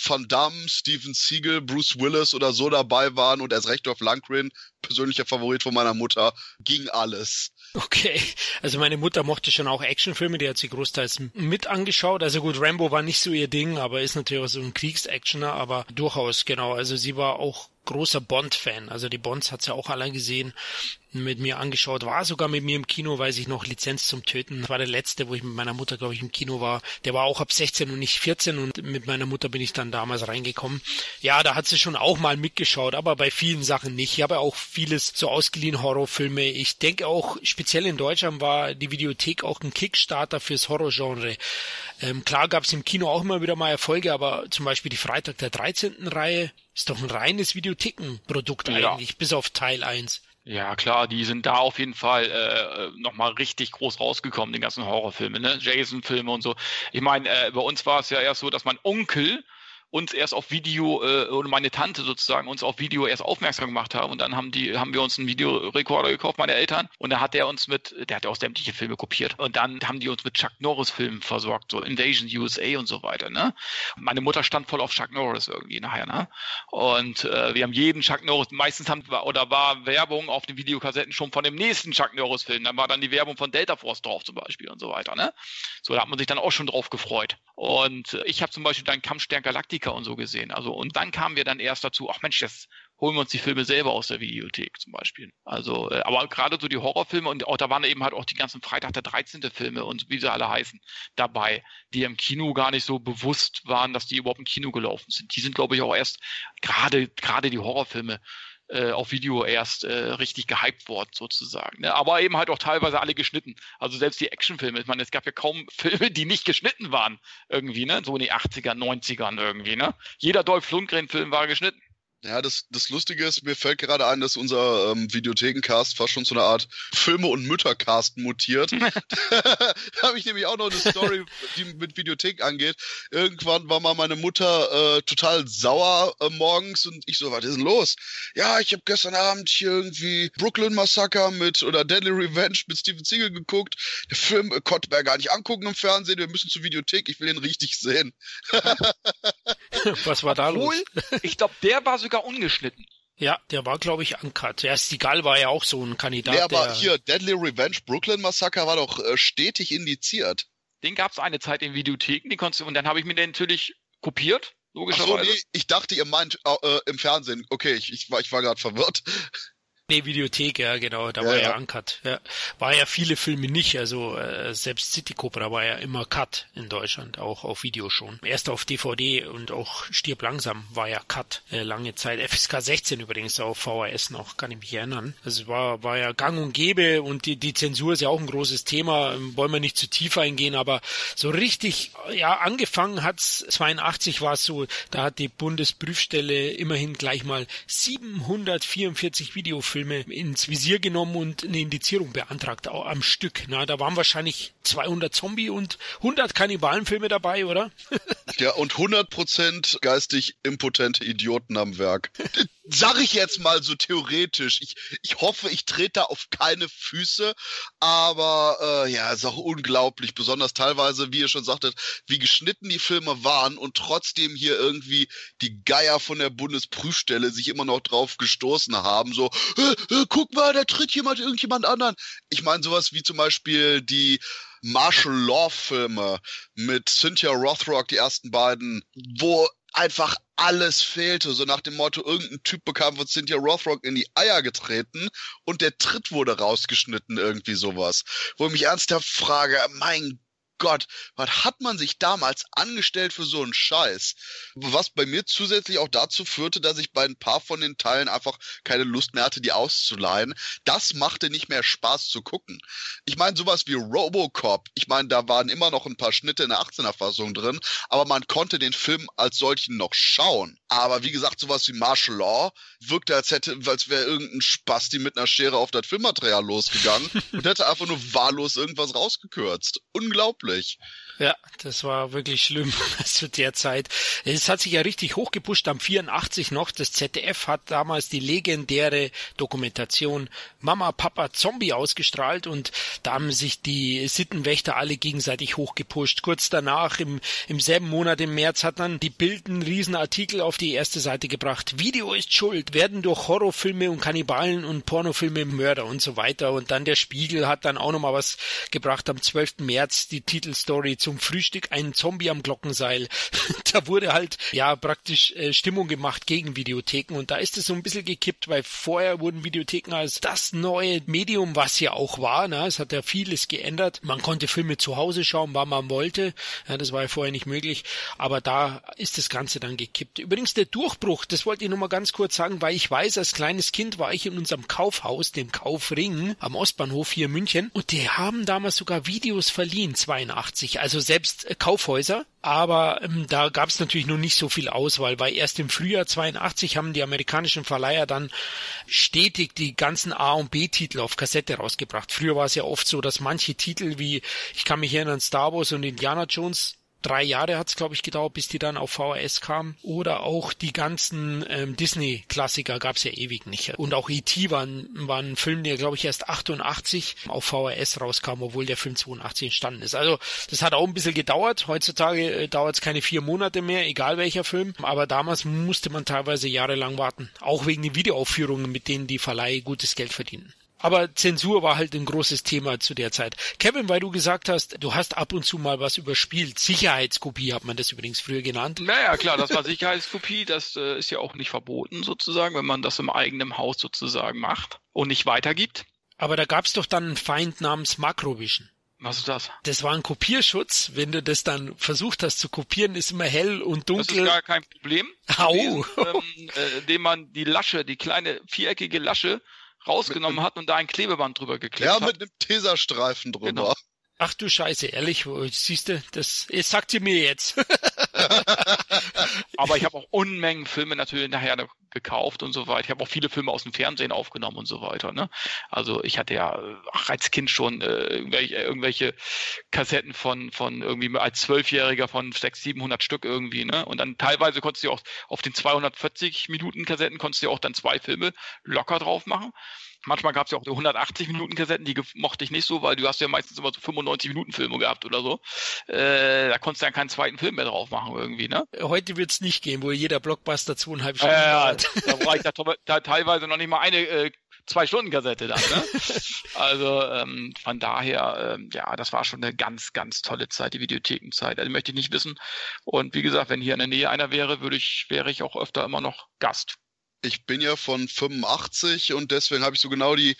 Van Damme, Steven Siegel, Bruce Willis oder so dabei waren und erst recht auf Langren, persönlicher Favorit von meiner Mutter, ging alles. Okay, also meine Mutter mochte schon auch Actionfilme, die hat sie großteils mit angeschaut. Also gut, Rambo war nicht so ihr Ding, aber ist natürlich auch so ein Kriegsactioner, aber durchaus, genau. Also sie war auch großer Bond-Fan. Also die Bonds hat sie auch alle gesehen, mit mir angeschaut, war sogar mit mir im Kino, weiß ich noch, Lizenz zum Töten. Das war der letzte, wo ich mit meiner Mutter, glaube ich, im Kino war. Der war auch ab 16 und nicht 14 und mit meiner Mutter bin ich dann damals reingekommen. Ja, da hat sie schon auch mal mitgeschaut, aber bei vielen Sachen nicht. Ich habe auch vieles so ausgeliehen, Horrorfilme. Ich denke auch, speziell in Deutschland war die Videothek auch ein Kickstarter fürs Horrorgenre. Ähm, klar gab es im Kino auch immer wieder mal Erfolge, aber zum Beispiel die Freitag der 13. Reihe ist doch ein reines Videothekenprodukt ja. eigentlich, bis auf Teil 1. Ja, klar, die sind da auf jeden Fall äh, nochmal richtig groß rausgekommen, den ganzen Horrorfilme, ne? Jason-Filme und so. Ich meine, äh, bei uns war es ja erst so, dass mein Onkel uns erst auf Video äh, oder meine Tante sozusagen uns auf Video erst aufmerksam gemacht haben. Und dann haben die haben wir uns einen Videorekorder gekauft meine Eltern. Und da hat der uns mit der hat auch sämtliche Filme kopiert. Und dann haben die uns mit Chuck Norris Filmen versorgt so Invasion USA und so weiter ne? Meine Mutter stand voll auf Chuck Norris irgendwie nachher ne? Und äh, wir haben jeden Chuck Norris meistens haben oder war Werbung auf den Videokassetten schon von dem nächsten Chuck Norris Film dann war dann die Werbung von Delta Force drauf zum Beispiel und so weiter ne? So da hat man sich dann auch schon drauf gefreut. Und äh, ich habe zum Beispiel dann Kampfstern Galactica Klassiker und so gesehen. Also, und dann kamen wir dann erst dazu, ach Mensch, das holen wir uns die Filme selber aus der Videothek zum Beispiel. Also, äh, aber gerade so die Horrorfilme und auch da waren eben halt auch die ganzen Freitag der 13. Filme und wie sie alle heißen dabei, die im Kino gar nicht so bewusst waren, dass die überhaupt im Kino gelaufen sind. Die sind, glaube ich, auch erst gerade, gerade die Horrorfilme äh, auf Video erst äh, richtig gehypt worden, sozusagen. Ne? Aber eben halt auch teilweise alle geschnitten. Also selbst die Actionfilme, ich meine, es gab ja kaum Filme, die nicht geschnitten waren, irgendwie, ne? So in die 80er, 90ern irgendwie, ne? Jeder Dolph Lundgren-Film war geschnitten. Ja, das, das Lustige ist, mir fällt gerade ein, dass unser ähm, Videothekencast fast schon zu einer Art Filme- und Müttercast mutiert. da habe ich nämlich auch noch eine Story, die mit Videothek angeht. Irgendwann war mal meine Mutter äh, total sauer äh, morgens und ich so, was ist denn los? Ja, ich habe gestern Abend hier irgendwie Brooklyn Massacre mit oder Deadly Revenge mit Steven Seagal geguckt. Der Film äh, konnte man gar nicht angucken im Fernsehen. Wir müssen zur Videothek. Ich will ihn richtig sehen. was war da Obwohl, los? ich glaube, der war sogar sogar ungeschnitten. Ja, der war, glaube ich, uncut. Ja, Stigal war ja auch so ein Kandidat. Nee, aber hier, Deadly Revenge Brooklyn Massacre war doch äh, stetig indiziert. Den gab es eine Zeit in Videotheken, die konntest du, und dann habe ich mir den natürlich kopiert, logischerweise. Ach so, nee, ich dachte, ihr meint äh, im Fernsehen. Okay, ich, ich war, ich war gerade verwirrt. Nee, Videothek, ja, genau, da ja, war ja, Uncut. Ja. War ja viele Filme nicht, also äh, selbst City Cobra war ja immer Cut in Deutschland, auch auf Video schon. Erst auf DVD und auch Stirb langsam war ja Cut äh, lange Zeit. FSK 16 übrigens auf VHS noch, kann ich mich erinnern. Also war, war ja gang und gäbe und die, die Zensur ist ja auch ein großes Thema, wollen wir nicht zu tief eingehen, aber so richtig, ja, angefangen hat's 82 war es so, da hat die Bundesprüfstelle immerhin gleich mal 744 Videofilme Filme ins Visier genommen und eine Indizierung beantragt am Stück. Na, da waren wahrscheinlich 200 Zombie und 100 Kannibalenfilme dabei, oder? ja, und 100% geistig impotente Idioten am Werk. Sag ich jetzt mal so theoretisch. Ich, ich hoffe, ich trete da auf keine Füße, aber äh, ja, ist auch unglaublich, besonders teilweise, wie ihr schon sagtet, wie geschnitten die Filme waren und trotzdem hier irgendwie die Geier von der Bundesprüfstelle sich immer noch drauf gestoßen haben, so, äh, äh, guck mal, da tritt jemand irgendjemand anderen. Ich meine, sowas wie zum Beispiel die Martial Law Filme mit Cynthia Rothrock, die ersten beiden, wo einfach alles fehlte. So nach dem Motto, irgendein Typ bekam von Cynthia Rothrock in die Eier getreten und der Tritt wurde rausgeschnitten, irgendwie sowas. Wo ich mich ernsthaft frage, mein Gott, was hat man sich damals angestellt für so einen Scheiß? Was bei mir zusätzlich auch dazu führte, dass ich bei ein paar von den Teilen einfach keine Lust mehr hatte, die auszuleihen. Das machte nicht mehr Spaß zu gucken. Ich meine, sowas wie Robocop, ich meine, da waren immer noch ein paar Schnitte in der 18er Fassung drin, aber man konnte den Film als solchen noch schauen. Aber wie gesagt, sowas wie Martial Law wirkte, als hätte, als wäre irgendein Spasti mit einer Schere auf das Filmmaterial losgegangen und hätte einfach nur wahllos irgendwas rausgekürzt. Unglaublich. Ja, das war wirklich schlimm zu der Zeit. Es hat sich ja richtig hochgepusht am 84 noch. Das ZDF hat damals die legendäre Dokumentation Mama, Papa, Zombie ausgestrahlt und da haben sich die Sittenwächter alle gegenseitig hochgepusht. Kurz danach, im, im selben Monat im März, hat dann die Bild einen Riesenartikel auf die erste Seite gebracht. Video ist schuld, werden durch Horrorfilme und Kannibalen und Pornofilme Mörder und so weiter. Und dann der Spiegel hat dann auch nochmal was gebracht am 12. März, die Titelstory zum Frühstück ein Zombie am Glockenseil. da wurde halt ja praktisch äh, Stimmung gemacht gegen Videotheken und da ist es so ein bisschen gekippt, weil vorher wurden Videotheken als das neue Medium, was ja auch war, ne? es hat ja vieles geändert. Man konnte Filme zu Hause schauen, wann man wollte. Ja, das war ja vorher nicht möglich, aber da ist das Ganze dann gekippt. Übrigens der Durchbruch, das wollte ich nur mal ganz kurz sagen, weil ich weiß, als kleines Kind war ich in unserem Kaufhaus, dem Kaufring am Ostbahnhof hier in München und die haben damals sogar Videos verliehen, 82. Also also selbst äh, Kaufhäuser, aber ähm, da gab es natürlich noch nicht so viel Auswahl, weil erst im Frühjahr 82 haben die amerikanischen Verleiher dann stetig die ganzen A und B Titel auf Kassette rausgebracht. Früher war es ja oft so, dass manche Titel wie ich kann mich erinnern Star Wars und Indiana Jones drei Jahre hat es, glaube ich, gedauert, bis die dann auf VHS kamen. Oder auch die ganzen ähm, Disney-Klassiker gab es ja ewig nicht. Und auch E.T. War, war ein Film, der, glaube ich, erst 88 auf VHS rauskam, obwohl der Film 82 entstanden ist. Also das hat auch ein bisschen gedauert. Heutzutage äh, dauert es keine vier Monate mehr, egal welcher Film. Aber damals musste man teilweise jahrelang warten. Auch wegen den Videoaufführungen, mit denen die Verleihe gutes Geld verdienen. Aber Zensur war halt ein großes Thema zu der Zeit. Kevin, weil du gesagt hast, du hast ab und zu mal was überspielt. Sicherheitskopie hat man das übrigens früher genannt. Naja, klar, das war Sicherheitskopie. Das äh, ist ja auch nicht verboten sozusagen, wenn man das im eigenen Haus sozusagen macht und nicht weitergibt. Aber da gab's doch dann einen Feind namens Makrovision. Was ist das? Das war ein Kopierschutz. Wenn du das dann versucht hast zu kopieren, ist immer hell und dunkel. Das ist gar kein Problem. Au. Gewesen, ähm, äh, indem man die Lasche, die kleine viereckige Lasche rausgenommen hat und da ein Klebeband drüber geklebt hat. Ja, mit einem Teserstreifen drüber. Genau. Ach du Scheiße, ehrlich, siehst du, das, das sagt sie mir jetzt. Aber ich habe auch Unmengen Filme natürlich nachher gekauft und so weiter. Ich habe auch viele Filme aus dem Fernsehen aufgenommen und so weiter. Ne? Also ich hatte ja ach, als Kind schon äh, irgendwelche, irgendwelche Kassetten von von irgendwie als Zwölfjähriger von 600, 700 Stück irgendwie. Ne? Und dann teilweise konntest du auch auf den 240 Minuten Kassetten konntest du auch dann zwei Filme locker drauf machen. Manchmal gab es ja auch 180 Minuten Kassetten, die mochte ich nicht so, weil du hast ja meistens immer so 95 Minuten Filme gehabt oder so. Äh, da konntest du dann keinen zweiten Film mehr drauf machen irgendwie, ne? Heute wird's nicht gehen, wo jeder Blockbuster zweieinhalb Stunden äh, ja, da war ich da, da, teilweise noch nicht mal eine äh, zwei Stunden Kassette dann. Ne? also ähm, von daher, ähm, ja, das war schon eine ganz, ganz tolle Zeit, die Videothekenzeit. Also möchte ich nicht wissen. Und wie gesagt, wenn hier in der Nähe einer wäre, würde ich, wäre ich auch öfter immer noch Gast ich bin ja von 85 und deswegen habe ich so genau die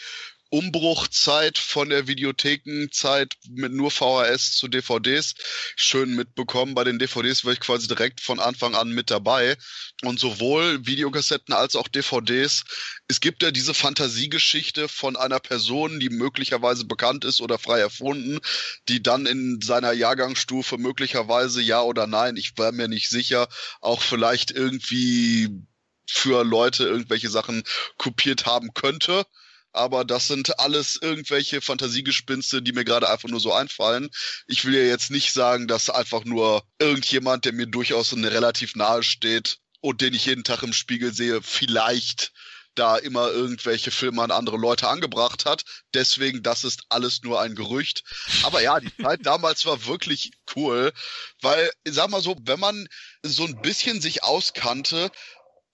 Umbruchzeit von der Videothekenzeit mit nur VHS zu DVDs schön mitbekommen. Bei den DVDs war ich quasi direkt von Anfang an mit dabei. Und sowohl Videokassetten als auch DVDs. Es gibt ja diese Fantasiegeschichte von einer Person, die möglicherweise bekannt ist oder frei erfunden, die dann in seiner Jahrgangsstufe möglicherweise ja oder nein, ich war mir nicht sicher, auch vielleicht irgendwie für Leute irgendwelche Sachen kopiert haben könnte. Aber das sind alles irgendwelche Fantasiegespinste, die mir gerade einfach nur so einfallen. Ich will ja jetzt nicht sagen, dass einfach nur irgendjemand, der mir durchaus relativ nahe steht und den ich jeden Tag im Spiegel sehe, vielleicht da immer irgendwelche Filme an andere Leute angebracht hat. Deswegen, das ist alles nur ein Gerücht. Aber ja, die Zeit damals war wirklich cool, weil, sag mal so, wenn man so ein bisschen sich auskannte,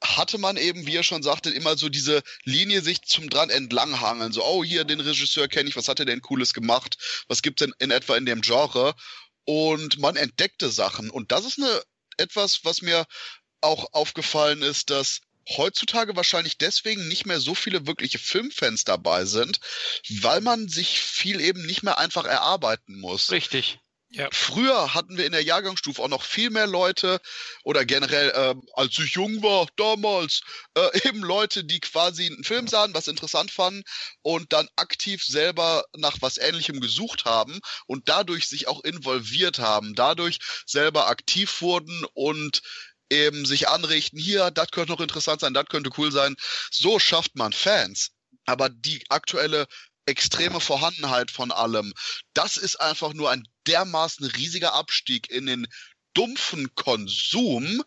hatte man eben, wie er schon sagte, immer so diese Linie sich zum dran entlanghangeln. So, oh, hier den Regisseur kenne ich, was hat er denn Cooles gemacht? Was gibt's denn in etwa in dem Genre? Und man entdeckte Sachen. Und das ist eine etwas, was mir auch aufgefallen ist, dass heutzutage wahrscheinlich deswegen nicht mehr so viele wirkliche Filmfans dabei sind, weil man sich viel eben nicht mehr einfach erarbeiten muss. Richtig. Ja. Früher hatten wir in der Jahrgangsstufe auch noch viel mehr Leute oder generell, äh, als ich jung war, damals, äh, eben Leute, die quasi einen Film sahen, was interessant fanden und dann aktiv selber nach was Ähnlichem gesucht haben und dadurch sich auch involviert haben, dadurch selber aktiv wurden und eben sich anrichten, hier, das könnte noch interessant sein, das könnte cool sein. So schafft man Fans. Aber die aktuelle extreme Vorhandenheit von allem, das ist einfach nur ein dermaßen riesiger Abstieg in den dumpfen Konsum,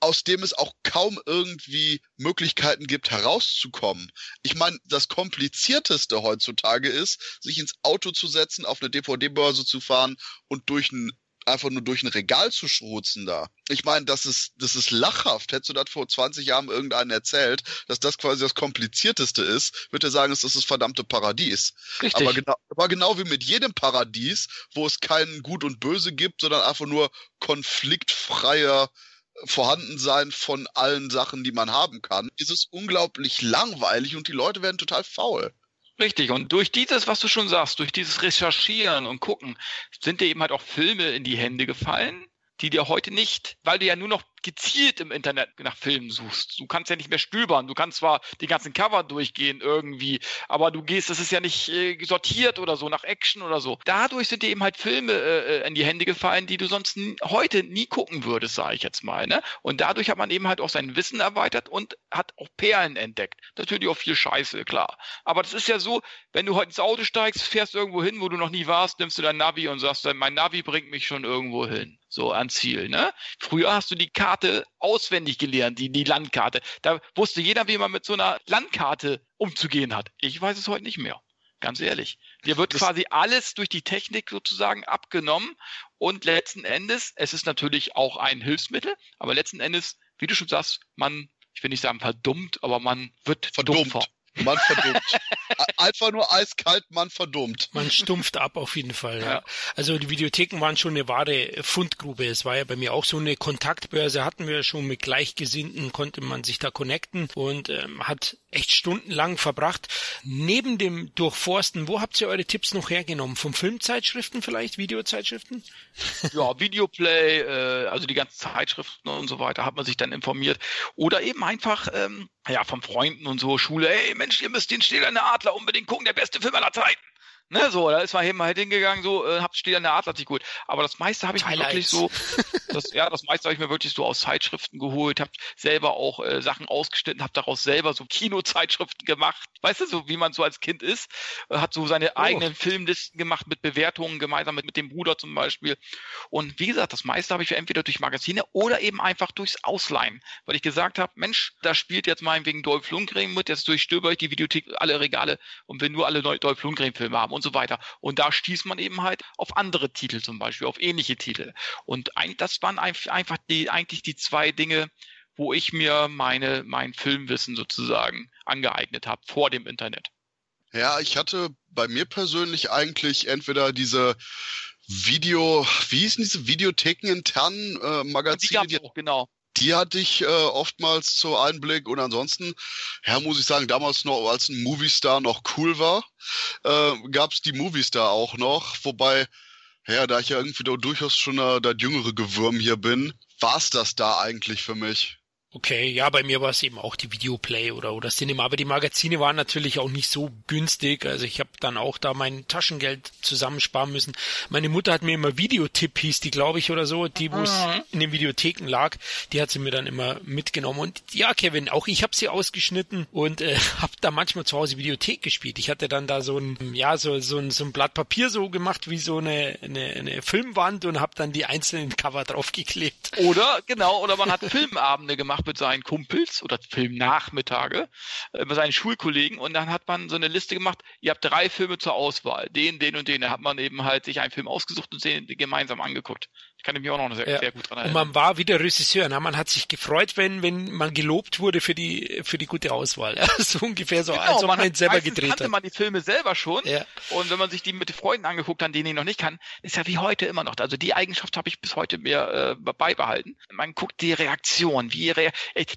aus dem es auch kaum irgendwie Möglichkeiten gibt, herauszukommen. Ich meine, das komplizierteste heutzutage ist, sich ins Auto zu setzen, auf eine DVD-Börse zu fahren und durch ein einfach nur durch ein Regal zu schrutzen da. Ich meine, das ist, das ist lachhaft. Hättest du das vor 20 Jahren irgendeinen erzählt, dass das quasi das Komplizierteste ist, würde er sagen, es ist das verdammte Paradies. Richtig. Aber genau, aber genau wie mit jedem Paradies, wo es keinen Gut und Böse gibt, sondern einfach nur konfliktfreier Vorhandensein von allen Sachen, die man haben kann, ist es unglaublich langweilig und die Leute werden total faul. Richtig, und durch dieses, was du schon sagst, durch dieses Recherchieren und Gucken, sind dir eben halt auch Filme in die Hände gefallen, die dir heute nicht, weil du ja nur noch gezielt im Internet nach Filmen suchst. Du kannst ja nicht mehr stöbern. Du kannst zwar die ganzen Cover durchgehen irgendwie, aber du gehst, das ist ja nicht äh, sortiert oder so, nach Action oder so. Dadurch sind dir eben halt Filme äh, äh in die Hände gefallen, die du sonst heute nie gucken würdest, sage ich jetzt mal. Ne? Und dadurch hat man eben halt auch sein Wissen erweitert und hat auch Perlen entdeckt. Natürlich auch viel Scheiße, klar. Aber das ist ja so, wenn du heute ins Auto steigst, fährst irgendwo hin, wo du noch nie warst, nimmst du dein Navi und sagst, mein Navi bringt mich schon irgendwo hin. So an Ziel. Ne? Früher hast du die Karte Karte auswendig gelernt, die, die Landkarte. Da wusste jeder, wie man mit so einer Landkarte umzugehen hat. Ich weiß es heute nicht mehr. Ganz ehrlich. Dir wird das quasi alles durch die Technik sozusagen abgenommen und letzten Endes, es ist natürlich auch ein Hilfsmittel, aber letzten Endes, wie du schon sagst, man, ich will nicht sagen verdummt, aber man wird verdummt. Man verdummt. Einfach nur eiskalt, man verdummt. Man stumpft ab auf jeden Fall. Ja. ja. Also die Videotheken waren schon eine wahre Fundgrube. Es war ja bei mir auch so eine Kontaktbörse, hatten wir schon mit Gleichgesinnten, konnte man sich da connecten und ähm, hat echt stundenlang verbracht. Neben dem Durchforsten, wo habt ihr eure Tipps noch hergenommen? Vom Filmzeitschriften vielleicht, Videozeitschriften? Ja, Videoplay, äh, also die ganzen Zeitschriften und so weiter, hat man sich dann informiert. Oder eben einfach ähm, ja, von Freunden und so, Schule, hey Mensch, ihr müsst den Stählerne Adler unbedingt gucken, der beste Film aller Zeiten. Ne, so, da ist man eben halt hingegangen, so, äh, hab steht an der Adler sich gut. Aber das meiste habe ich mir wirklich so, das, ja, das meiste habe ich mir wirklich so aus Zeitschriften geholt, hab selber auch äh, Sachen ausgeschnitten, hab daraus selber so Kinozeitschriften gemacht. Weißt du, so wie man so als Kind ist, äh, hat so seine oh. eigenen Filmlisten gemacht mit Bewertungen, gemeinsam mit, mit dem Bruder zum Beispiel. Und wie gesagt, das meiste habe ich entweder durch Magazine oder eben einfach durchs Ausleihen, weil ich gesagt habe, Mensch, da spielt jetzt meinetwegen Dolph Lundgren mit, jetzt durchstöber ich die Videothek alle Regale und will nur alle Dolph Lundgren Filme haben und so weiter. Und da stieß man eben halt auf andere Titel zum Beispiel, auf ähnliche Titel. Und ein, das waren einfach die, eigentlich die zwei Dinge, wo ich mir meine, mein Filmwissen sozusagen angeeignet habe vor dem Internet. Ja, ich hatte bei mir persönlich eigentlich entweder diese Video, wie hießen diese Videotheken internen äh, Magazine? Die, die auch, genau die hatte ich äh, oftmals zu Einblick und ansonsten, ja, muss ich sagen, damals noch, als ein Movistar noch cool war, äh, gab es die Movistar auch noch, wobei, ja, da ich ja irgendwie durchaus schon äh, das jüngere Gewürm hier bin, war es das da eigentlich für mich. Okay, ja, bei mir war es eben auch die Videoplay oder oder Cinema, aber die Magazine waren natürlich auch nicht so günstig. Also ich habe dann auch da mein Taschengeld zusammensparen müssen. Meine Mutter hat mir immer Videotipp hieß die, glaube ich, oder so, die wo es mhm. in den Videotheken lag, die hat sie mir dann immer mitgenommen. Und ja, Kevin, auch ich habe sie ausgeschnitten und äh, habe da manchmal zu Hause Videothek gespielt. Ich hatte dann da so ein ja so so ein, so ein Blatt Papier so gemacht wie so eine eine, eine Filmwand und habe dann die einzelnen Cover draufgeklebt. Oder genau, oder man hat Filmabende gemacht gemacht mit seinen Kumpels oder Filmnachmittage äh, mit seinen Schulkollegen und dann hat man so eine Liste gemacht, ihr habt drei Filme zur Auswahl, den, den und den. Da hat man eben halt sich einen Film ausgesucht und den gemeinsam angeguckt. Ich kann mich auch noch sehr, ja. sehr gut dran erinnern. Und man war wieder Regisseur. Na, man hat sich gefreut, wenn, wenn man gelobt wurde für die, für die gute Auswahl. So ungefähr so, genau, als ob man, man selber gedreht kannte hat. man die Filme selber schon. Ja. Und wenn man sich die mit Freunden angeguckt hat, denen ich noch nicht kann, ist ja wie heute immer noch. Also die Eigenschaft habe ich bis heute mir äh, beibehalten. Man guckt die Reaktion, wie rea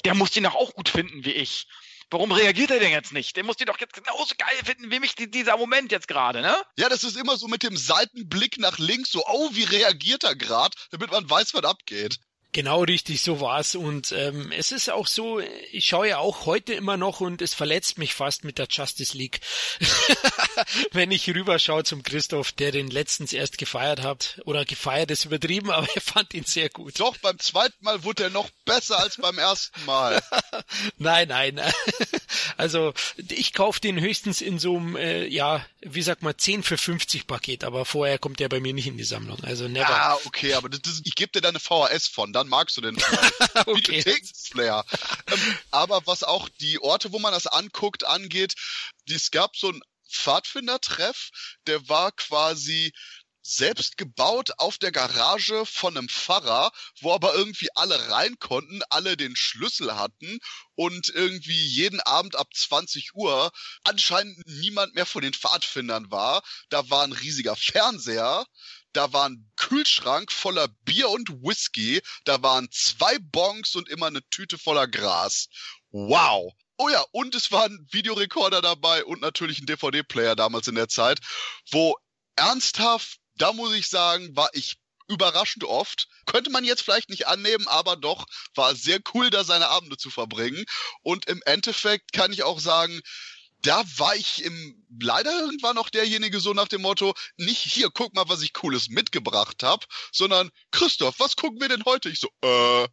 der muss die doch auch gut finden wie ich. Warum reagiert er denn jetzt nicht? Der muss die doch jetzt genauso geil finden wie mich dieser Moment jetzt gerade, ne? Ja, das ist immer so mit dem Seitenblick nach links, so, oh, wie reagiert er gerade, damit man weiß, was abgeht. Genau richtig, so war's. Und ähm, es ist auch so, ich schaue ja auch heute immer noch und es verletzt mich fast mit der Justice League. Wenn ich rüberschaue zum Christoph, der den letztens erst gefeiert hat. Oder gefeiert ist übertrieben, aber er fand ihn sehr gut. Doch, beim zweiten Mal wurde er noch besser als beim ersten Mal. nein, nein. Also ich kaufe den höchstens in so einem, äh, ja, wie sagt man, 10 für 50 Paket, aber vorher kommt der bei mir nicht in die Sammlung. Also never. Ah, okay, aber das, das, ich gebe dir deine VHS von, dann magst du den okay. Ähm, aber was auch die Orte, wo man das anguckt, angeht, es gab so ein Pfadfindertreff, der war quasi selbst gebaut auf der Garage von einem Pfarrer, wo aber irgendwie alle rein konnten, alle den Schlüssel hatten und irgendwie jeden Abend ab 20 Uhr anscheinend niemand mehr von den Pfadfindern war. Da war ein riesiger Fernseher, da war ein Kühlschrank voller Bier und Whisky, da waren zwei Bongs und immer eine Tüte voller Gras. Wow. Oh ja, und es war ein Videorekorder dabei und natürlich ein DVD-Player damals in der Zeit, wo ernsthaft da muss ich sagen, war ich überraschend oft. Könnte man jetzt vielleicht nicht annehmen, aber doch war sehr cool, da seine Abende zu verbringen. Und im Endeffekt kann ich auch sagen, da war ich im leider irgendwann noch derjenige so nach dem Motto, nicht hier, guck mal, was ich Cooles mitgebracht habe, sondern Christoph, was gucken wir denn heute? Ich so, äh,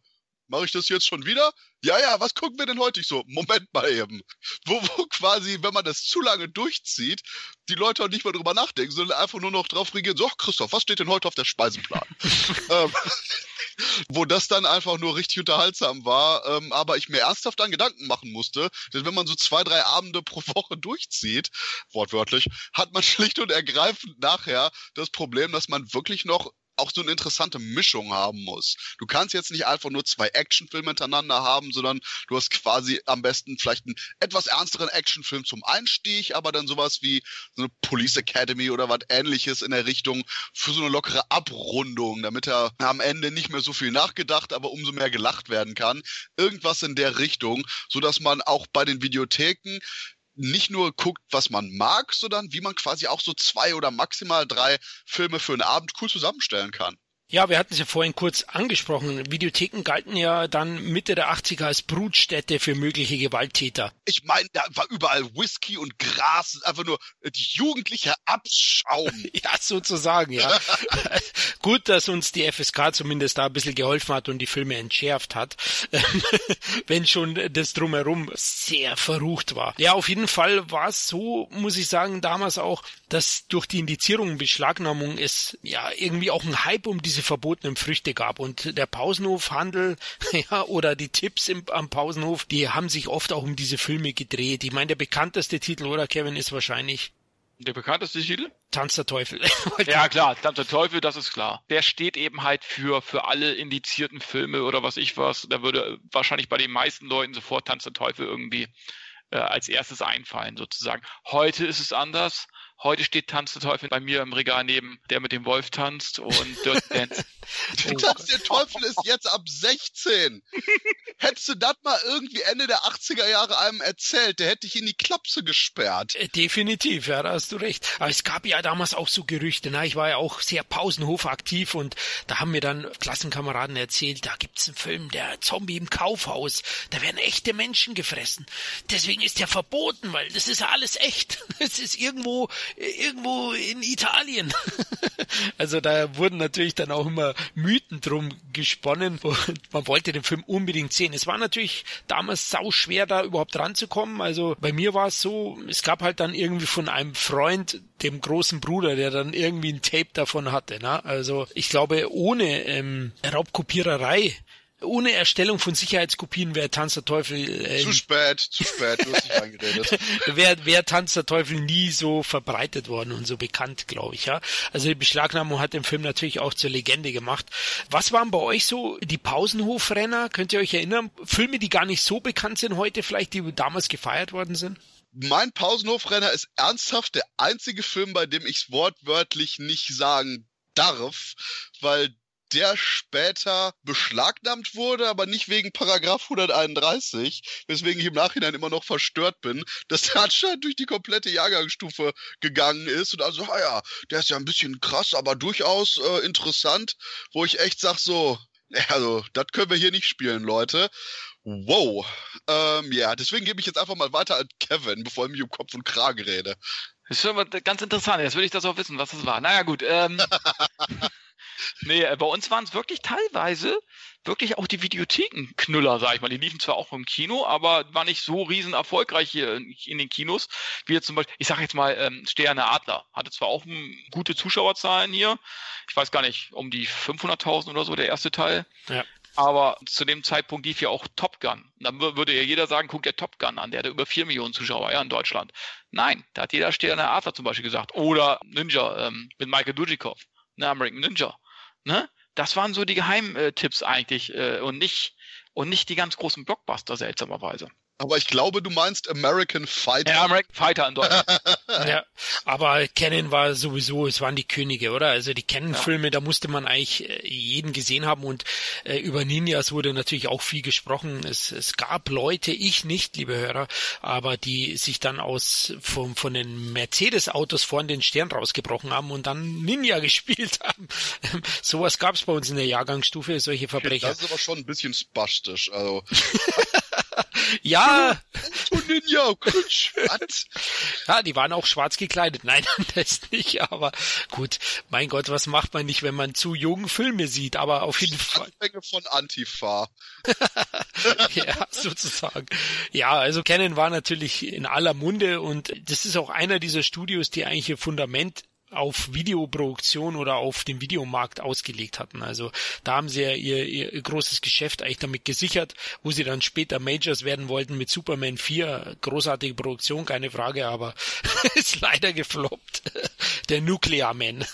mache ich das jetzt schon wieder? Ja, ja, was gucken wir denn heute? Ich so, Moment mal eben. Wo, wo quasi, wenn man das zu lange durchzieht, die Leute auch nicht mehr drüber nachdenken, sondern einfach nur noch drauf reagieren, so, Christoph, was steht denn heute auf der Speisenplan? ähm, wo das dann einfach nur richtig unterhaltsam war, ähm, aber ich mir ernsthaft dann Gedanken machen musste, denn wenn man so zwei, drei Abende pro Woche durchzieht, wortwörtlich, hat man schlicht und ergreifend nachher das Problem, dass man wirklich noch auch so eine interessante Mischung haben muss. Du kannst jetzt nicht einfach nur zwei Actionfilme hintereinander haben, sondern du hast quasi am besten vielleicht einen etwas ernsteren Actionfilm zum Einstieg, aber dann sowas wie so eine Police Academy oder was ähnliches in der Richtung für so eine lockere Abrundung, damit er am Ende nicht mehr so viel nachgedacht, aber umso mehr gelacht werden kann. Irgendwas in der Richtung, so dass man auch bei den Videotheken nicht nur guckt, was man mag, sondern wie man quasi auch so zwei oder maximal drei Filme für einen Abend cool zusammenstellen kann. Ja, wir hatten es ja vorhin kurz angesprochen. Videotheken galten ja dann Mitte der 80er als Brutstätte für mögliche Gewalttäter. Ich meine, da war überall Whisky und Gras, einfach nur die jugendliche Abschaum. ja, sozusagen, ja. Gut, dass uns die FSK zumindest da ein bisschen geholfen hat und die Filme entschärft hat, wenn schon das drumherum sehr verrucht war. Ja, auf jeden Fall war es so, muss ich sagen, damals auch, dass durch die Indizierung und Beschlagnahmung es ja irgendwie auch ein Hype um diese diese verbotenen Früchte gab. Und der Pausenhofhandel ja, oder die Tipps im, am Pausenhof, die haben sich oft auch um diese Filme gedreht. Ich meine, der bekannteste Titel, oder Kevin, ist wahrscheinlich der bekannteste Titel? Tanz der Teufel. ja, klar, Tanz der Teufel, das ist klar. Der steht eben halt für, für alle indizierten Filme oder was ich was. Da würde wahrscheinlich bei den meisten Leuten sofort Tanz der Teufel irgendwie äh, als erstes einfallen, sozusagen. Heute ist es anders. Heute steht Tanz der Teufel bei mir im Regal neben der mit dem Wolf tanzt und Dirty Dance. Tanz der Teufel ist jetzt ab 16. Hättest du das mal irgendwie Ende der 80er Jahre einem erzählt, der hätte ich in die Klapse gesperrt. Äh, definitiv, ja, da hast du recht. Aber es gab ja damals auch so Gerüchte. Ne? Ich war ja auch sehr Pausenhof aktiv und da haben mir dann Klassenkameraden erzählt, da gibt's einen Film, der Zombie im Kaufhaus. Da werden echte Menschen gefressen. Deswegen ist der verboten, weil das ist ja alles echt. Es ist irgendwo irgendwo in Italien. also da wurden natürlich dann auch immer Mythen drum gesponnen und man wollte den Film unbedingt sehen. Es war natürlich damals sau schwer da überhaupt ranzukommen. Also bei mir war es so, es gab halt dann irgendwie von einem Freund, dem großen Bruder, der dann irgendwie ein Tape davon hatte. Ne? Also ich glaube, ohne ähm, Raubkopiererei ohne Erstellung von Sicherheitskopien wäre Tanz der Teufel. Äh, zu spät, zu spät, du hast dich eingeredet. wäre wär Tanz der Teufel nie so verbreitet worden und so bekannt, glaube ich, ja. Also die Beschlagnahmung hat den Film natürlich auch zur Legende gemacht. Was waren bei euch so die Pausenhofrenner? Könnt ihr euch erinnern? Filme, die gar nicht so bekannt sind heute, vielleicht, die damals gefeiert worden sind? Mein Pausenhofrenner ist ernsthaft der einzige Film, bei dem ich es wortwörtlich nicht sagen darf, weil der später beschlagnahmt wurde, aber nicht wegen Paragraph 131, weswegen ich im Nachhinein immer noch verstört bin, dass der anscheinend durch die komplette Jahrgangsstufe gegangen ist und also, ah ja, der ist ja ein bisschen krass, aber durchaus äh, interessant, wo ich echt sag so, Also, das können wir hier nicht spielen, Leute. Wow. Ähm, ja, deswegen gebe ich jetzt einfach mal weiter an Kevin, bevor ich mich um Kopf und Kragen rede. Das ist schon ganz interessant. Jetzt will ich das auch wissen, was das war. Naja, gut. Ähm, nee, äh, bei uns waren es wirklich teilweise wirklich auch die Videothekenknüller, sag ich mal. Die liefen zwar auch im Kino, aber war nicht so riesen erfolgreich hier in den Kinos, wie jetzt zum Beispiel, ich sag jetzt mal, ähm, Sterne Adler. Hatte zwar auch um, gute Zuschauerzahlen hier. Ich weiß gar nicht, um die 500.000 oder so, der erste Teil. Ja. Aber zu dem Zeitpunkt lief ja auch Top Gun. Dann würde ja jeder sagen, guck dir Top Gun an, der hat über vier Millionen Zuschauer ja, in Deutschland. Nein, da hat jeder Sterne Adler zum Beispiel gesagt. Oder Ninja ähm, mit Michael Dudikoff, ne, American Ninja. Ne? Das waren so die Geheimtipps eigentlich äh, und nicht und nicht die ganz großen Blockbuster seltsamerweise. Aber ich glaube, du meinst American Fighter. Ja, American Fighter in Deutschland. ja, aber Canon war sowieso, es waren die Könige, oder? Also die Canon-Filme, ja. da musste man eigentlich äh, jeden gesehen haben und äh, über Ninjas wurde natürlich auch viel gesprochen. Es, es gab Leute, ich nicht, liebe Hörer, aber die sich dann aus von, von den Mercedes-Autos vorn den Stern rausgebrochen haben und dann Ninja gespielt haben. Sowas gab es bei uns in der Jahrgangsstufe, solche Verbrecher. Das ist aber schon ein bisschen spastisch. Also ja. Ninja. Ja, die waren auch schwarz gekleidet. Nein, das nicht, aber gut. Mein Gott, was macht man nicht, wenn man zu jungen Filme sieht, aber auf jeden Fall. Anfänge von Antifa. ja, sozusagen. Ja, also Canon war natürlich in aller Munde und das ist auch einer dieser Studios, die eigentlich ihr Fundament auf Videoproduktion oder auf den Videomarkt ausgelegt hatten. Also da haben sie ja ihr, ihr großes Geschäft eigentlich damit gesichert, wo sie dann später Majors werden wollten mit Superman 4. Großartige Produktion, keine Frage, aber ist leider gefloppt. Der Nuclear Man.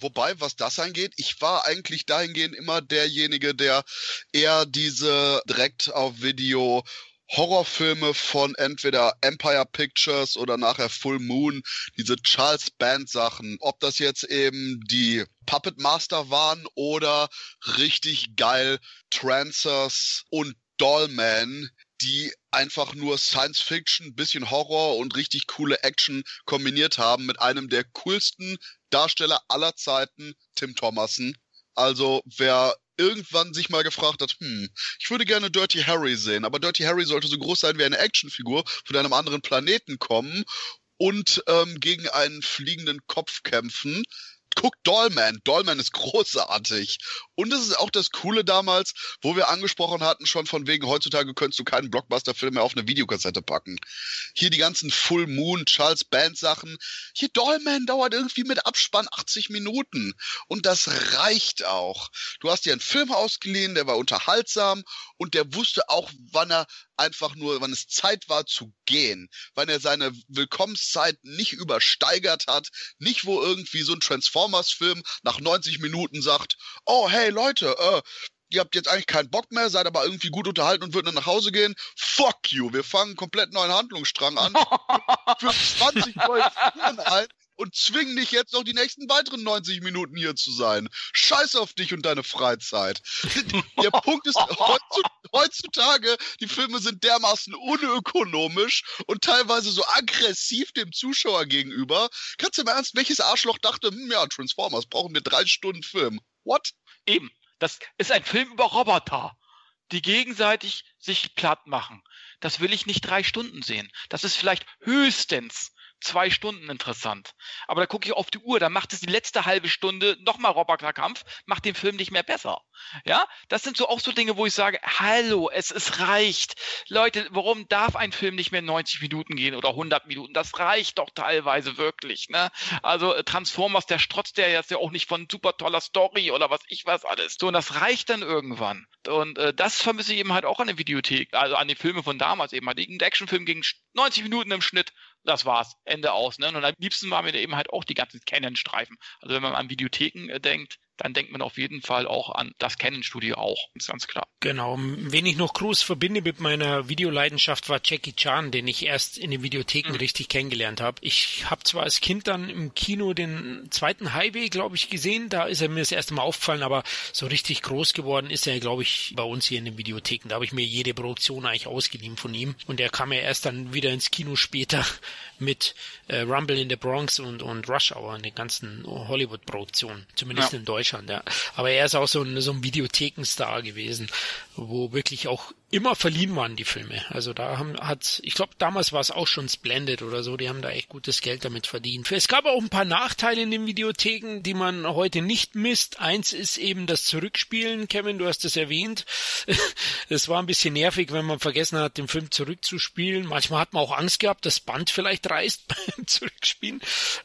Wobei, was das angeht, ich war eigentlich dahingehend immer derjenige, der eher diese direkt auf Video Horrorfilme von entweder Empire Pictures oder nachher Full Moon, diese Charles Band Sachen, ob das jetzt eben die Puppet Master waren oder richtig geil Trancers und Dollman, die einfach nur Science Fiction, bisschen Horror und richtig coole Action kombiniert haben mit einem der coolsten Darsteller aller Zeiten, Tim Thomason. Also wer irgendwann sich mal gefragt hat, hm, ich würde gerne Dirty Harry sehen, aber Dirty Harry sollte so groß sein wie eine Actionfigur von einem anderen Planeten kommen und ähm, gegen einen fliegenden Kopf kämpfen guck Dollman. Dollman ist großartig. Und es ist auch das Coole damals, wo wir angesprochen hatten, schon von wegen, heutzutage könntest du keinen Blockbuster-Film mehr auf eine Videokassette packen. Hier die ganzen Full Moon, Charles Band Sachen. Hier Dollman dauert irgendwie mit Abspann 80 Minuten. Und das reicht auch. Du hast dir einen Film ausgeliehen, der war unterhaltsam und der wusste auch, wann er einfach nur, wann es Zeit war zu gehen, wann er seine Willkommenszeit nicht übersteigert hat, nicht wo irgendwie so ein Transformers-Film nach 90 Minuten sagt, oh hey Leute, äh, ihr habt jetzt eigentlich keinen Bock mehr, seid aber irgendwie gut unterhalten und würdet dann nach Hause gehen. Fuck you, wir fangen einen komplett neuen Handlungsstrang an. für 20 neue Figuren ein und zwingen dich jetzt noch die nächsten weiteren 90 Minuten hier zu sein. Scheiß auf dich und deine Freizeit. Der Punkt ist, heutzutage, die Filme sind dermaßen unökonomisch und teilweise so aggressiv dem Zuschauer gegenüber. Kannst du mal ernst, welches Arschloch dachte, hm, ja, Transformers, brauchen wir drei Stunden Film. What? Eben. Das ist ein Film über Roboter, die gegenseitig sich platt machen. Das will ich nicht drei Stunden sehen. Das ist vielleicht höchstens zwei Stunden interessant. Aber da gucke ich auf die Uhr, da macht es die letzte halbe Stunde nochmal Roboterkampf, macht den Film nicht mehr besser. Ja, das sind so auch so Dinge, wo ich sage, hallo, es, es reicht. Leute, warum darf ein Film nicht mehr 90 Minuten gehen oder 100 Minuten? Das reicht doch teilweise wirklich. Ne? Also äh, Transformers, der strotzt ja jetzt ja auch nicht von super toller Story oder was ich was alles. So, und das reicht dann irgendwann. Und äh, das vermisse ich eben halt auch an der Videothek, also an den Filmen von damals eben halt. Ein Actionfilm ging 90 Minuten im Schnitt, das war's, Ende aus. Ne? Und am liebsten waren mir eben halt auch die ganzen Canon-Streifen. Also wenn man an Videotheken äh, denkt, dann denkt man auf jeden Fall auch an das Canon-Studio auch. ist ganz klar. Genau. Wen ich noch groß verbinde mit meiner Videoleidenschaft war Jackie Chan, den ich erst in den Videotheken mhm. richtig kennengelernt habe. Ich habe zwar als Kind dann im Kino den zweiten Highway, glaube ich, gesehen. Da ist er mir das erste Mal aufgefallen, aber so richtig groß geworden ist er, glaube ich, bei uns hier in den Videotheken. Da habe ich mir jede Produktion eigentlich ausgeliehen von ihm. Und er kam ja erst dann wieder ins Kino später mit äh, Rumble in the Bronx und, und Rush Hour, den ganzen Hollywood-Produktionen. Zumindest ja. in Deutschland. Deutschland, ja. Aber er ist auch so ein, so ein Videothekenstar gewesen, wo wirklich auch immer verliehen waren die Filme. Also da haben hat, ich glaube damals war es auch schon Splendid oder so, die haben da echt gutes Geld damit verdient. Es gab auch ein paar Nachteile in den Videotheken, die man heute nicht misst. Eins ist eben das Zurückspielen, Kevin, du hast es erwähnt. Es war ein bisschen nervig, wenn man vergessen hat, den Film zurückzuspielen. Manchmal hat man auch Angst gehabt, das Band vielleicht reißt beim Zurückspielen.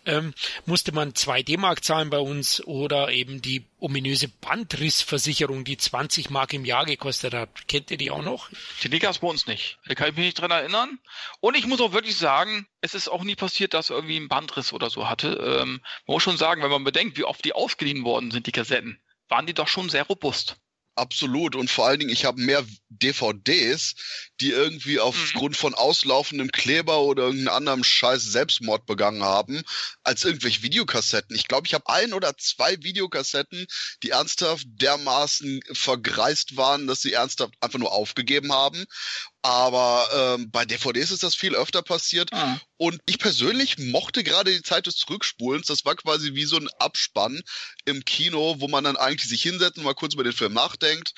Ähm, musste man 2 D-Mark zahlen bei uns oder eben die ominöse Bandrissversicherung, die 20 Mark im Jahr gekostet hat. Kennt ihr die auch noch? Die gab es bei uns nicht. Da kann ich mich nicht dran erinnern. Und ich muss auch wirklich sagen, es ist auch nie passiert, dass irgendwie ein Bandriss oder so hatte. Ähm, man muss schon sagen, wenn man bedenkt, wie oft die ausgeliehen worden sind, die Kassetten, waren die doch schon sehr robust. Absolut. Und vor allen Dingen, ich habe mehr DVDs, die irgendwie aufgrund von auslaufendem Kleber oder irgendeinem anderen Scheiß Selbstmord begangen haben, als irgendwelche Videokassetten. Ich glaube, ich habe ein oder zwei Videokassetten, die ernsthaft dermaßen vergreist waren, dass sie ernsthaft einfach nur aufgegeben haben. Aber ähm, bei DVDs ist das viel öfter passiert. Ah. Und ich persönlich mochte gerade die Zeit des Zurückspulens. Das war quasi wie so ein Abspann im Kino, wo man dann eigentlich sich hinsetzt und mal kurz über den Film nachdenkt.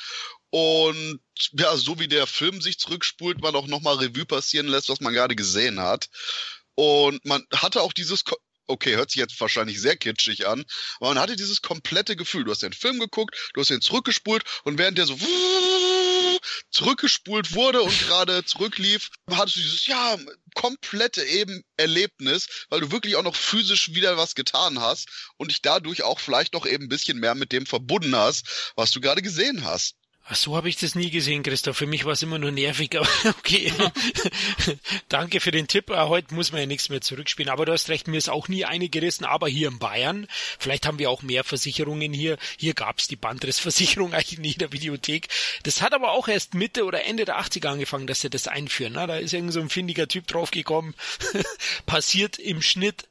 Und ja, so wie der Film sich zurückspult, man auch nochmal Revue passieren lässt, was man gerade gesehen hat. Und man hatte auch dieses, Ko- okay, hört sich jetzt wahrscheinlich sehr kitschig an, aber man hatte dieses komplette Gefühl. Du hast den Film geguckt, du hast ihn zurückgespult und während der so zurückgespult wurde und gerade zurücklief, hattest du dieses, ja, komplette eben Erlebnis, weil du wirklich auch noch physisch wieder was getan hast und dich dadurch auch vielleicht noch eben ein bisschen mehr mit dem verbunden hast, was du gerade gesehen hast. Ach, so habe ich das nie gesehen, Christoph. Für mich war es immer nur nervig, aber okay. Danke für den Tipp. Heute muss man ja nichts mehr zurückspielen. Aber du hast recht, mir ist auch nie eine gerissen. Aber hier in Bayern, vielleicht haben wir auch mehr Versicherungen hier. Hier gab es die Bandrissversicherung eigentlich in jeder Videothek. Das hat aber auch erst Mitte oder Ende der 80er angefangen, dass sie das einführen. Na, da ist irgend so ein findiger Typ draufgekommen. Passiert im Schnitt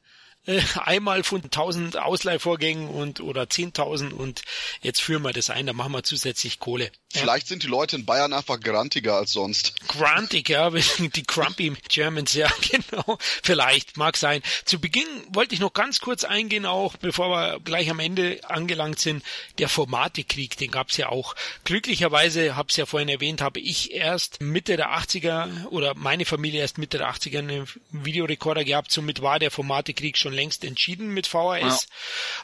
äh, einmal von 1000 Ausleihvorgängen und oder 10.000 und jetzt führen wir das ein, da machen wir zusätzlich Kohle. Ja. Vielleicht sind die Leute in Bayern einfach grantiger als sonst. Grantig, ja, die Crumpy Germans, ja, genau. Vielleicht, mag sein. Zu Beginn wollte ich noch ganz kurz eingehen, auch bevor wir gleich am Ende angelangt sind, der Formatekrieg, den gab's ja auch. Glücklicherweise, hab's ja vorhin erwähnt, habe ich erst Mitte der 80er oder meine Familie erst Mitte der 80er einen Videorekorder gehabt, somit war der Formatekrieg schon längst entschieden mit VHS. Ja.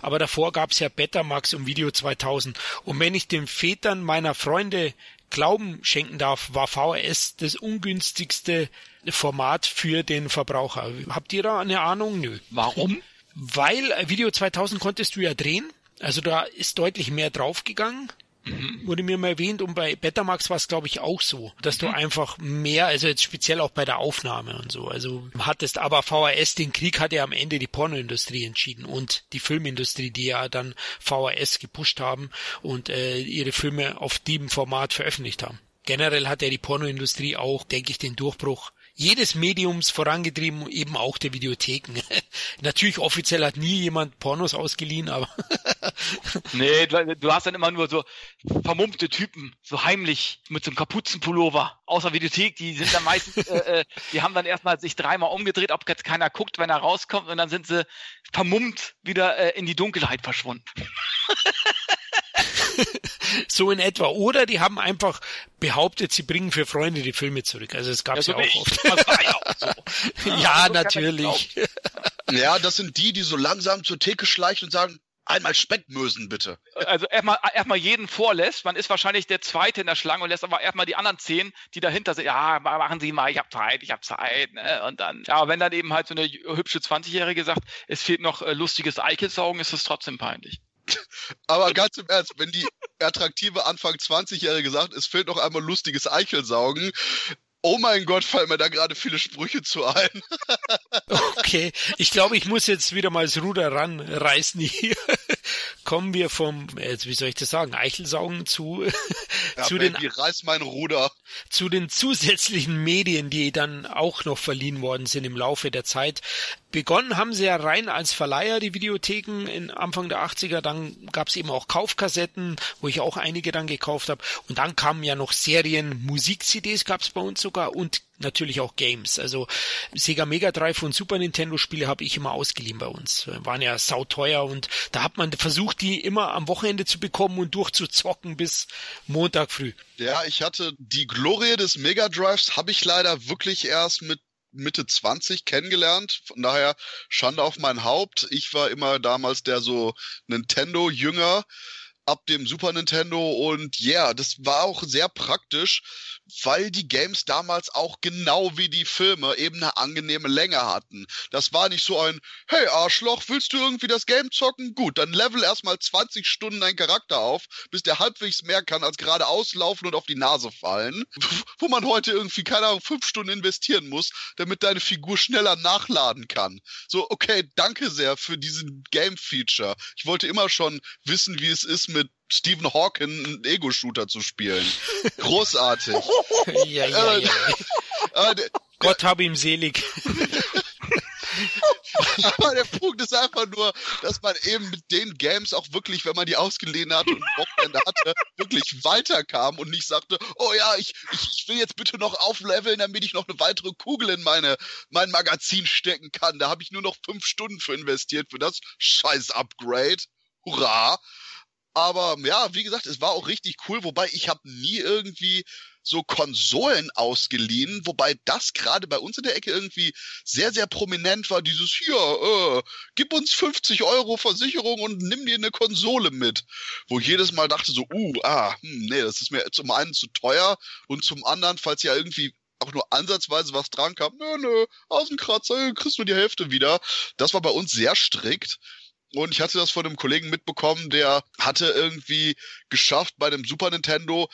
Aber davor gab's ja Betamax und Video 2000. Und wenn ich den Vätern meiner Freunde Glauben schenken darf, war VHS das ungünstigste Format für den Verbraucher. Habt ihr da eine Ahnung? Nö. Warum? Weil Video 2000 konntest du ja drehen. Also da ist deutlich mehr draufgegangen. Mhm. Wurde mir mal erwähnt und bei Betamax war es glaube ich auch so, dass mhm. du einfach mehr, also jetzt speziell auch bei der Aufnahme und so, also hattest aber VHS, den Krieg hat ja am Ende die Pornoindustrie entschieden und die Filmindustrie, die ja dann VHS gepusht haben und äh, ihre Filme auf dem Format veröffentlicht haben. Generell hat ja die Pornoindustrie auch, denke ich, den Durchbruch jedes Mediums vorangetrieben, eben auch der Videotheken. Natürlich offiziell hat nie jemand Pornos ausgeliehen, aber nee, du, du, hast dann immer nur so vermummte Typen, so heimlich mit so einem Kapuzenpullover aus der Videothek, die sind dann meistens, äh, äh, die haben dann erstmal sich dreimal umgedreht, ob jetzt keiner guckt, wenn er rauskommt und dann sind sie vermummt wieder äh, in die Dunkelheit verschwunden. so in etwa. Oder die haben einfach behauptet, sie bringen für Freunde die Filme zurück. Also es gab es ja, so ja auch oft. ja, auch so. ja natürlich. Ja, das sind die, die so langsam zur Theke schleichen und sagen, Einmal Speckmösen, bitte. Also erstmal erstmal jeden vorlässt. Man ist wahrscheinlich der Zweite in der Schlange und lässt aber erstmal die anderen zehn, die dahinter sind. Ja, machen Sie mal, ich habe Zeit, ich habe Zeit. Ne? Und dann, ja, wenn dann eben halt so eine hübsche 20-Jährige sagt, es fehlt noch äh, lustiges Eichelsaugen, ist es trotzdem peinlich. Aber ganz im Ernst, wenn die attraktive Anfang 20-Jährige sagt, es fehlt noch einmal lustiges Eichelsaugen, Oh mein Gott, fallen mir da gerade viele Sprüche zu ein. okay, ich glaube, ich muss jetzt wieder mal das Ruder ranreißen hier. Kommen wir vom, jetzt wie soll ich das sagen, Eichelsaugen zu, ja, zu Baby, den, reiß mein Ruder. Zu den zusätzlichen Medien, die dann auch noch verliehen worden sind im Laufe der Zeit. Begonnen haben sie ja rein als Verleiher, die Videotheken in Anfang der 80er. Dann gab es eben auch Kaufkassetten, wo ich auch einige dann gekauft habe. Und dann kamen ja noch Serien, Musik-CDs gab es bei uns sogar und natürlich auch Games. Also Sega Mega Drive und Super Nintendo Spiele habe ich immer ausgeliehen bei uns. Waren ja sauteuer und da hat man versucht, die immer am Wochenende zu bekommen und durchzuzocken bis Montag früh. Ja, ich hatte die Glorie des Mega Drives habe ich leider wirklich erst mit Mitte 20 kennengelernt. Von daher Schande auf mein Haupt. Ich war immer damals der so Nintendo-Jünger ab dem Super Nintendo und ja, yeah, das war auch sehr praktisch, weil die Games damals auch genau wie die Filme eben eine angenehme Länge hatten. Das war nicht so ein, hey Arschloch, willst du irgendwie das Game zocken? Gut, dann level erstmal 20 Stunden deinen Charakter auf, bis der halbwegs mehr kann als gerade auslaufen und auf die Nase fallen. Wo man heute irgendwie, keine Ahnung, fünf Stunden investieren muss, damit deine Figur schneller nachladen kann. So, okay, danke sehr für diesen Game-Feature. Ich wollte immer schon wissen, wie es ist, mit Stephen Hawking einen Ego-Shooter zu spielen. Großartig. ja, ja, ja. Äh, Gott hab ihm selig. Aber der Punkt ist einfach nur, dass man eben mit den Games auch wirklich, wenn man die ausgeliehen hatte und Wochenende hatte, wirklich weiterkam und nicht sagte, oh ja, ich, ich, ich will jetzt bitte noch aufleveln, damit ich noch eine weitere Kugel in meine, mein Magazin stecken kann. Da habe ich nur noch fünf Stunden für investiert für das scheiß Upgrade. Hurra! Aber ja, wie gesagt, es war auch richtig cool, wobei ich habe nie irgendwie so Konsolen ausgeliehen, wobei das gerade bei uns in der Ecke irgendwie sehr, sehr prominent war, dieses hier, äh, gib uns 50 Euro Versicherung und nimm dir eine Konsole mit. Wo ich jedes Mal dachte so, uh, ah, hm, nee, das ist mir zum einen zu teuer und zum anderen, falls ja irgendwie auch nur ansatzweise was dran kam, nö, nö, Außenkratzer, kriegst du die Hälfte wieder. Das war bei uns sehr strikt. Und ich hatte das von einem Kollegen mitbekommen, der hatte irgendwie geschafft, bei dem Super Nintendo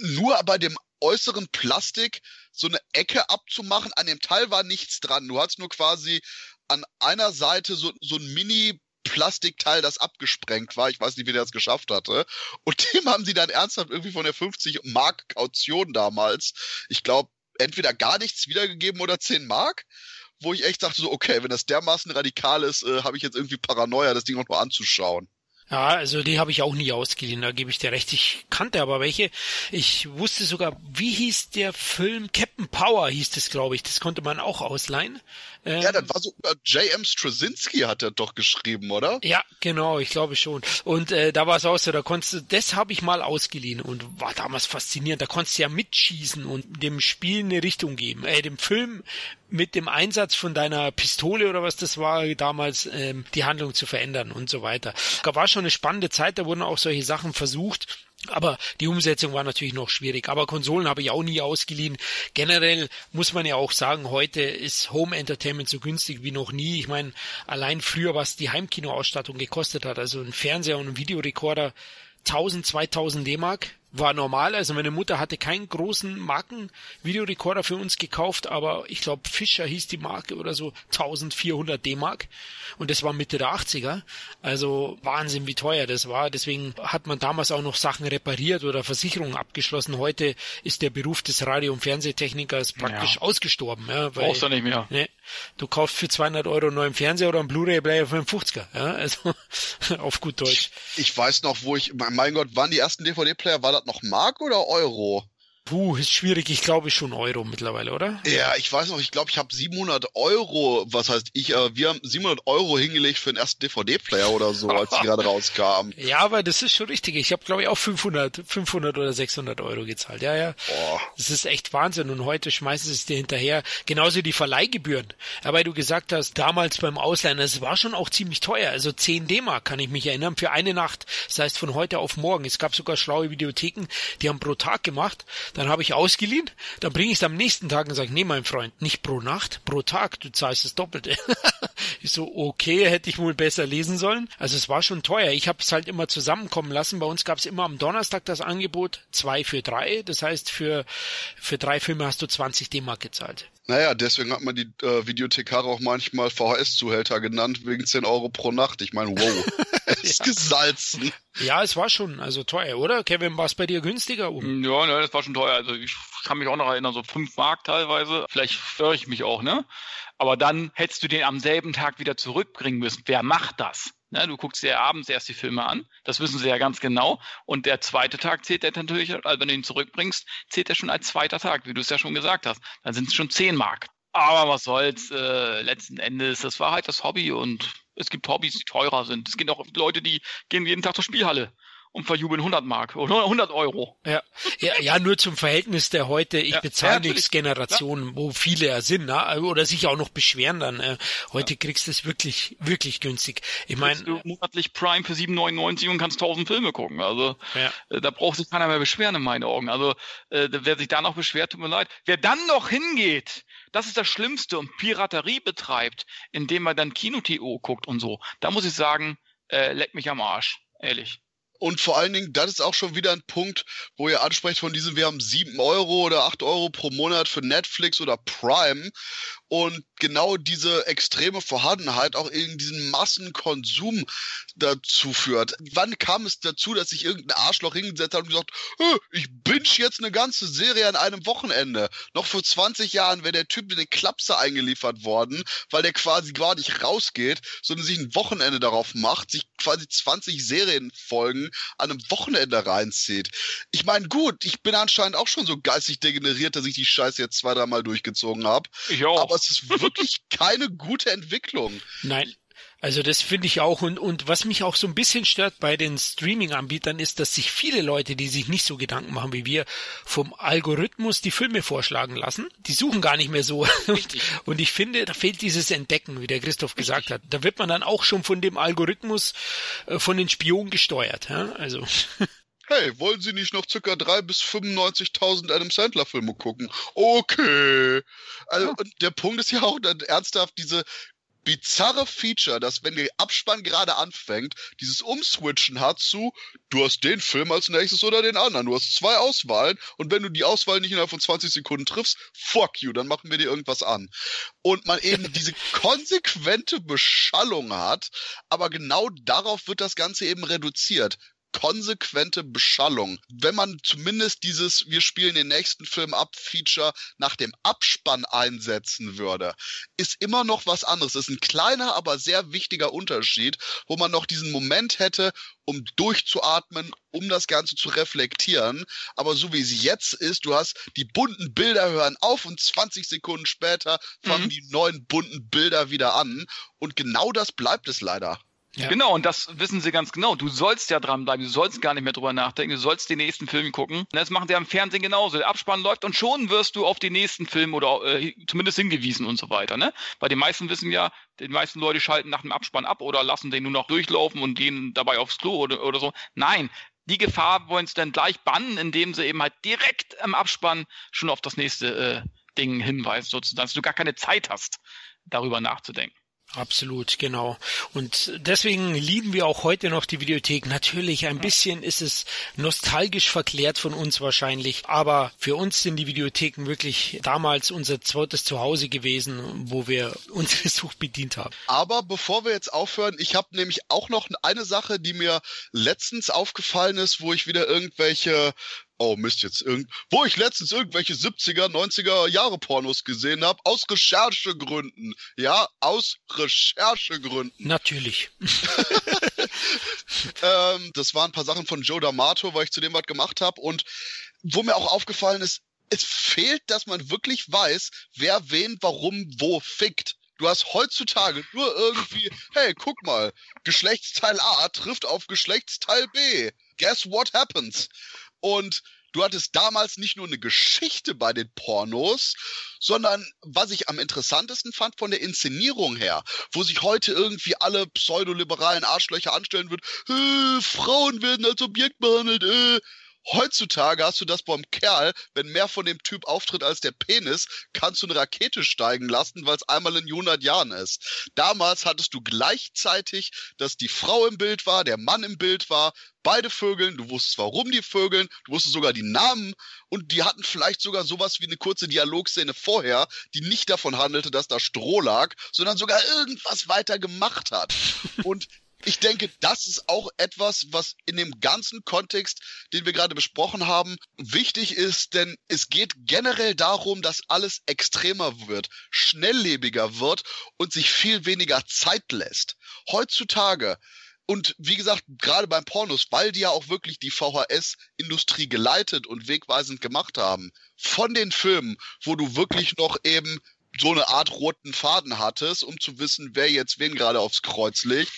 nur bei dem äußeren Plastik so eine Ecke abzumachen. An dem Teil war nichts dran. Du hattest nur quasi an einer Seite so, so ein Mini Plastikteil, das abgesprengt war. Ich weiß nicht, wie der das geschafft hatte. Und dem haben sie dann ernsthaft irgendwie von der 50 Mark Kaution damals, ich glaube, entweder gar nichts wiedergegeben oder 10 Mark wo ich echt dachte so, okay, wenn das dermaßen radikal ist, äh, habe ich jetzt irgendwie Paranoia, das Ding auch nur anzuschauen. Ja, also die habe ich auch nie ausgeliehen, da gebe ich dir recht. Ich kannte aber welche. Ich wusste sogar, wie hieß der Film? Captain Power hieß das, glaube ich. Das konnte man auch ausleihen. Ähm, ja, das war so, J.M. Straczynski hat er doch geschrieben, oder? Ja, genau, ich glaube schon. Und äh, da war es auch so, da konntest du, das habe ich mal ausgeliehen und war damals faszinierend. Da konntest du ja mitschießen und dem Spiel eine Richtung geben, äh, dem Film mit dem Einsatz von deiner Pistole oder was das war, damals ähm, die Handlung zu verändern und so weiter. Da war schon eine spannende Zeit, da wurden auch solche Sachen versucht. Aber die Umsetzung war natürlich noch schwierig. Aber Konsolen habe ich auch nie ausgeliehen. Generell muss man ja auch sagen, heute ist Home Entertainment so günstig wie noch nie. Ich meine, allein früher, was die Heimkinoausstattung gekostet hat, also ein Fernseher und ein Videorekorder, 1000, 2000 D-Mark war normal. Also meine Mutter hatte keinen großen Marken-Videorekorder für uns gekauft, aber ich glaube Fischer hieß die Marke oder so 1400 D-Mark und das war Mitte der 80er. Also Wahnsinn, wie teuer das war. Deswegen hat man damals auch noch Sachen repariert oder Versicherungen abgeschlossen. Heute ist der Beruf des Radio- und Fernsehtechnikers praktisch ja. ausgestorben. Ja, weil, Brauchst du nicht mehr. Ne, du kaufst für 200 Euro einen neuen Fernseher oder einen Blu-ray-Player für einen 50er. Ja, also auf gut Deutsch. Ich, ich weiß noch, wo ich, mein Gott, waren die ersten DVD-Player, war das noch Mark oder Euro? Puh, ist schwierig. Ich glaube schon Euro mittlerweile, oder? Ja, ich weiß noch, ich glaube, ich habe 700 Euro, was heißt ich, äh, wir haben 700 Euro hingelegt für den ersten DVD-Player oder so, als die gerade rauskam. Ja, aber das ist schon richtig. Ich habe, glaube ich, auch 500, 500 oder 600 Euro gezahlt. Ja, ja. Boah. Das ist echt Wahnsinn. Und heute schmeißen sie es dir hinterher. Genauso die Verleihgebühren. Ja, weil du gesagt hast, damals beim Ausleihen, es war schon auch ziemlich teuer. Also 10 D-Mark kann ich mich erinnern, für eine Nacht. Das heißt, von heute auf morgen. Es gab sogar schlaue Videotheken, die haben pro Tag gemacht. Dann habe ich ausgeliehen, dann bringe ich es am nächsten Tag und sage, nee, mein Freund, nicht pro Nacht, pro Tag, du zahlst das Doppelte. ich so, okay, hätte ich wohl besser lesen sollen. Also es war schon teuer. Ich habe es halt immer zusammenkommen lassen. Bei uns gab es immer am Donnerstag das Angebot, zwei für drei. Das heißt, für, für drei Filme hast du 20 D-Mark gezahlt. Naja, deswegen hat man die äh, Videothekare auch manchmal VHS-Zuhälter genannt, wegen 10 Euro pro Nacht. Ich meine, wow, es ist ja. gesalzen. Ja, es war schon also teuer, oder? Kevin, war es bei dir günstiger? Um? Ja, ne, das war schon teuer. Also ich kann mich auch noch erinnern, so 5 Mark teilweise. Vielleicht störe ich mich auch, ne? Aber dann hättest du den am selben Tag wieder zurückbringen müssen. Wer macht das? Ne, du guckst dir abends erst die Filme an, das wissen sie ja ganz genau. Und der zweite Tag zählt der natürlich, also wenn du ihn zurückbringst, zählt er schon als zweiter Tag, wie du es ja schon gesagt hast. Dann sind es schon 10 Mark. Aber was soll's, äh, letzten Endes, das war halt das Hobby und es gibt Hobbys, die teurer sind. Es gibt auch Leute, die gehen jeden Tag zur Spielhalle und verjubeln 100 Mark oder 100 Euro. Ja, ja, ja nur zum Verhältnis der heute, ich Ja, bezahle ja, nichts Generation, wo viele ja sind, ne? oder sich auch noch beschweren dann. Äh, heute kriegst du es wirklich, wirklich günstig. Ich meine, du monatlich Prime für 7,99 und kannst 1000 Filme gucken. Also ja. äh, da braucht sich keiner mehr beschweren in meinen Augen. Also äh, wer sich da noch beschwert, tut mir leid. Wer dann noch hingeht, das ist das Schlimmste und Piraterie betreibt, indem er dann Kino-TO guckt und so. Da muss ich sagen, äh, leck mich am Arsch. Ehrlich. Und vor allen Dingen, das ist auch schon wieder ein Punkt, wo ihr ansprecht von diesem, wir haben sieben Euro oder acht Euro pro Monat für Netflix oder Prime. Und genau diese extreme Vorhandenheit auch in diesen Massenkonsum dazu führt. Wann kam es dazu, dass sich irgendein Arschloch hingesetzt hat und gesagt, "Hö, ich binge jetzt eine ganze Serie an einem Wochenende. Noch vor 20 Jahren wäre der Typ in den Klapse eingeliefert worden, weil der quasi gar nicht rausgeht, sondern sich ein Wochenende darauf macht, sich quasi 20 Serienfolgen an einem Wochenende reinzieht. Ich meine, gut, ich bin anscheinend auch schon so geistig degeneriert, dass ich die Scheiße jetzt zwei, dreimal durchgezogen habe. Ich auch. Aber es ist wirklich keine gute Entwicklung. Nein. Also das finde ich auch und, und was mich auch so ein bisschen stört bei den Streaming-Anbietern ist, dass sich viele Leute, die sich nicht so Gedanken machen wie wir, vom Algorithmus die Filme vorschlagen lassen. Die suchen gar nicht mehr so. Und, und ich finde, da fehlt dieses Entdecken, wie der Christoph gesagt hat. Da wird man dann auch schon von dem Algorithmus, äh, von den Spionen gesteuert. Ja? Also Hey, wollen Sie nicht noch circa drei bis 95.000 Adam Sandler Filme gucken? Okay. Also, und der Punkt ist ja auch dann ernsthaft diese bizarre Feature, dass wenn der Abspann gerade anfängt, dieses Umswitchen hat zu, du hast den Film als nächstes oder den anderen. Du hast zwei Auswahlen und wenn du die Auswahl nicht innerhalb von 20 Sekunden triffst, fuck you, dann machen wir dir irgendwas an. Und man eben diese konsequente Beschallung hat, aber genau darauf wird das Ganze eben reduziert konsequente Beschallung. Wenn man zumindest dieses Wir spielen den nächsten Film ab Feature nach dem Abspann einsetzen würde, ist immer noch was anderes. Das ist ein kleiner, aber sehr wichtiger Unterschied, wo man noch diesen Moment hätte, um durchzuatmen, um das Ganze zu reflektieren. Aber so wie es jetzt ist, du hast die bunten Bilder hören auf und 20 Sekunden später fangen Mhm. die neuen bunten Bilder wieder an. Und genau das bleibt es leider. Ja. Genau, und das wissen sie ganz genau. Du sollst ja dranbleiben, du sollst gar nicht mehr drüber nachdenken, du sollst die nächsten Filme gucken. Das machen sie am Fernsehen genauso. Der Abspann läuft und schon wirst du auf die nächsten Filme oder äh, zumindest hingewiesen und so weiter. Ne? Weil die meisten wissen ja, die meisten Leute schalten nach dem Abspann ab oder lassen den nur noch durchlaufen und gehen dabei aufs Klo oder, oder so. Nein, die Gefahr wollen sie dann gleich bannen, indem sie eben halt direkt am Abspann schon auf das nächste äh, Ding hinweisen, sozusagen, dass du gar keine Zeit hast, darüber nachzudenken. Absolut, genau. Und deswegen lieben wir auch heute noch die Videothek. Natürlich, ein bisschen ist es nostalgisch verklärt von uns wahrscheinlich, aber für uns sind die Videotheken wirklich damals unser zweites Zuhause gewesen, wo wir unsere Sucht bedient haben. Aber bevor wir jetzt aufhören, ich habe nämlich auch noch eine Sache, die mir letztens aufgefallen ist, wo ich wieder irgendwelche Oh Mist, jetzt irgend, wo ich letztens irgendwelche 70er, 90er Jahre Pornos gesehen habe, aus Recherchegründen. Ja, aus Recherchegründen. Natürlich. Ähm, das waren ein paar Sachen von Joe D'Amato, weil ich zu dem was gemacht habe. Und wo mir auch aufgefallen ist, es fehlt, dass man wirklich weiß, wer wen, warum, wo fickt. Du hast heutzutage nur irgendwie, hey, guck mal, Geschlechtsteil A trifft auf Geschlechtsteil B. Guess what happens? Und du hattest damals nicht nur eine Geschichte bei den Pornos, sondern was ich am interessantesten fand von der Inszenierung her, wo sich heute irgendwie alle pseudoliberalen Arschlöcher anstellen wird, äh, Frauen werden als Objekt behandelt, äh. Heutzutage hast du das beim Kerl, wenn mehr von dem Typ auftritt als der Penis, kannst du eine Rakete steigen lassen, weil es einmal in 100 Jahren ist. Damals hattest du gleichzeitig, dass die Frau im Bild war, der Mann im Bild war, beide Vögeln, du wusstest, warum die Vögeln, du wusstest sogar die Namen und die hatten vielleicht sogar sowas wie eine kurze Dialogszene vorher, die nicht davon handelte, dass da Stroh lag, sondern sogar irgendwas weiter gemacht hat. Und Ich denke, das ist auch etwas, was in dem ganzen Kontext, den wir gerade besprochen haben, wichtig ist, denn es geht generell darum, dass alles extremer wird, schnelllebiger wird und sich viel weniger Zeit lässt. Heutzutage und wie gesagt, gerade beim Pornos, weil die ja auch wirklich die VHS-Industrie geleitet und wegweisend gemacht haben, von den Filmen, wo du wirklich noch eben so eine Art roten Faden hattest, um zu wissen, wer jetzt wen gerade aufs Kreuz legt,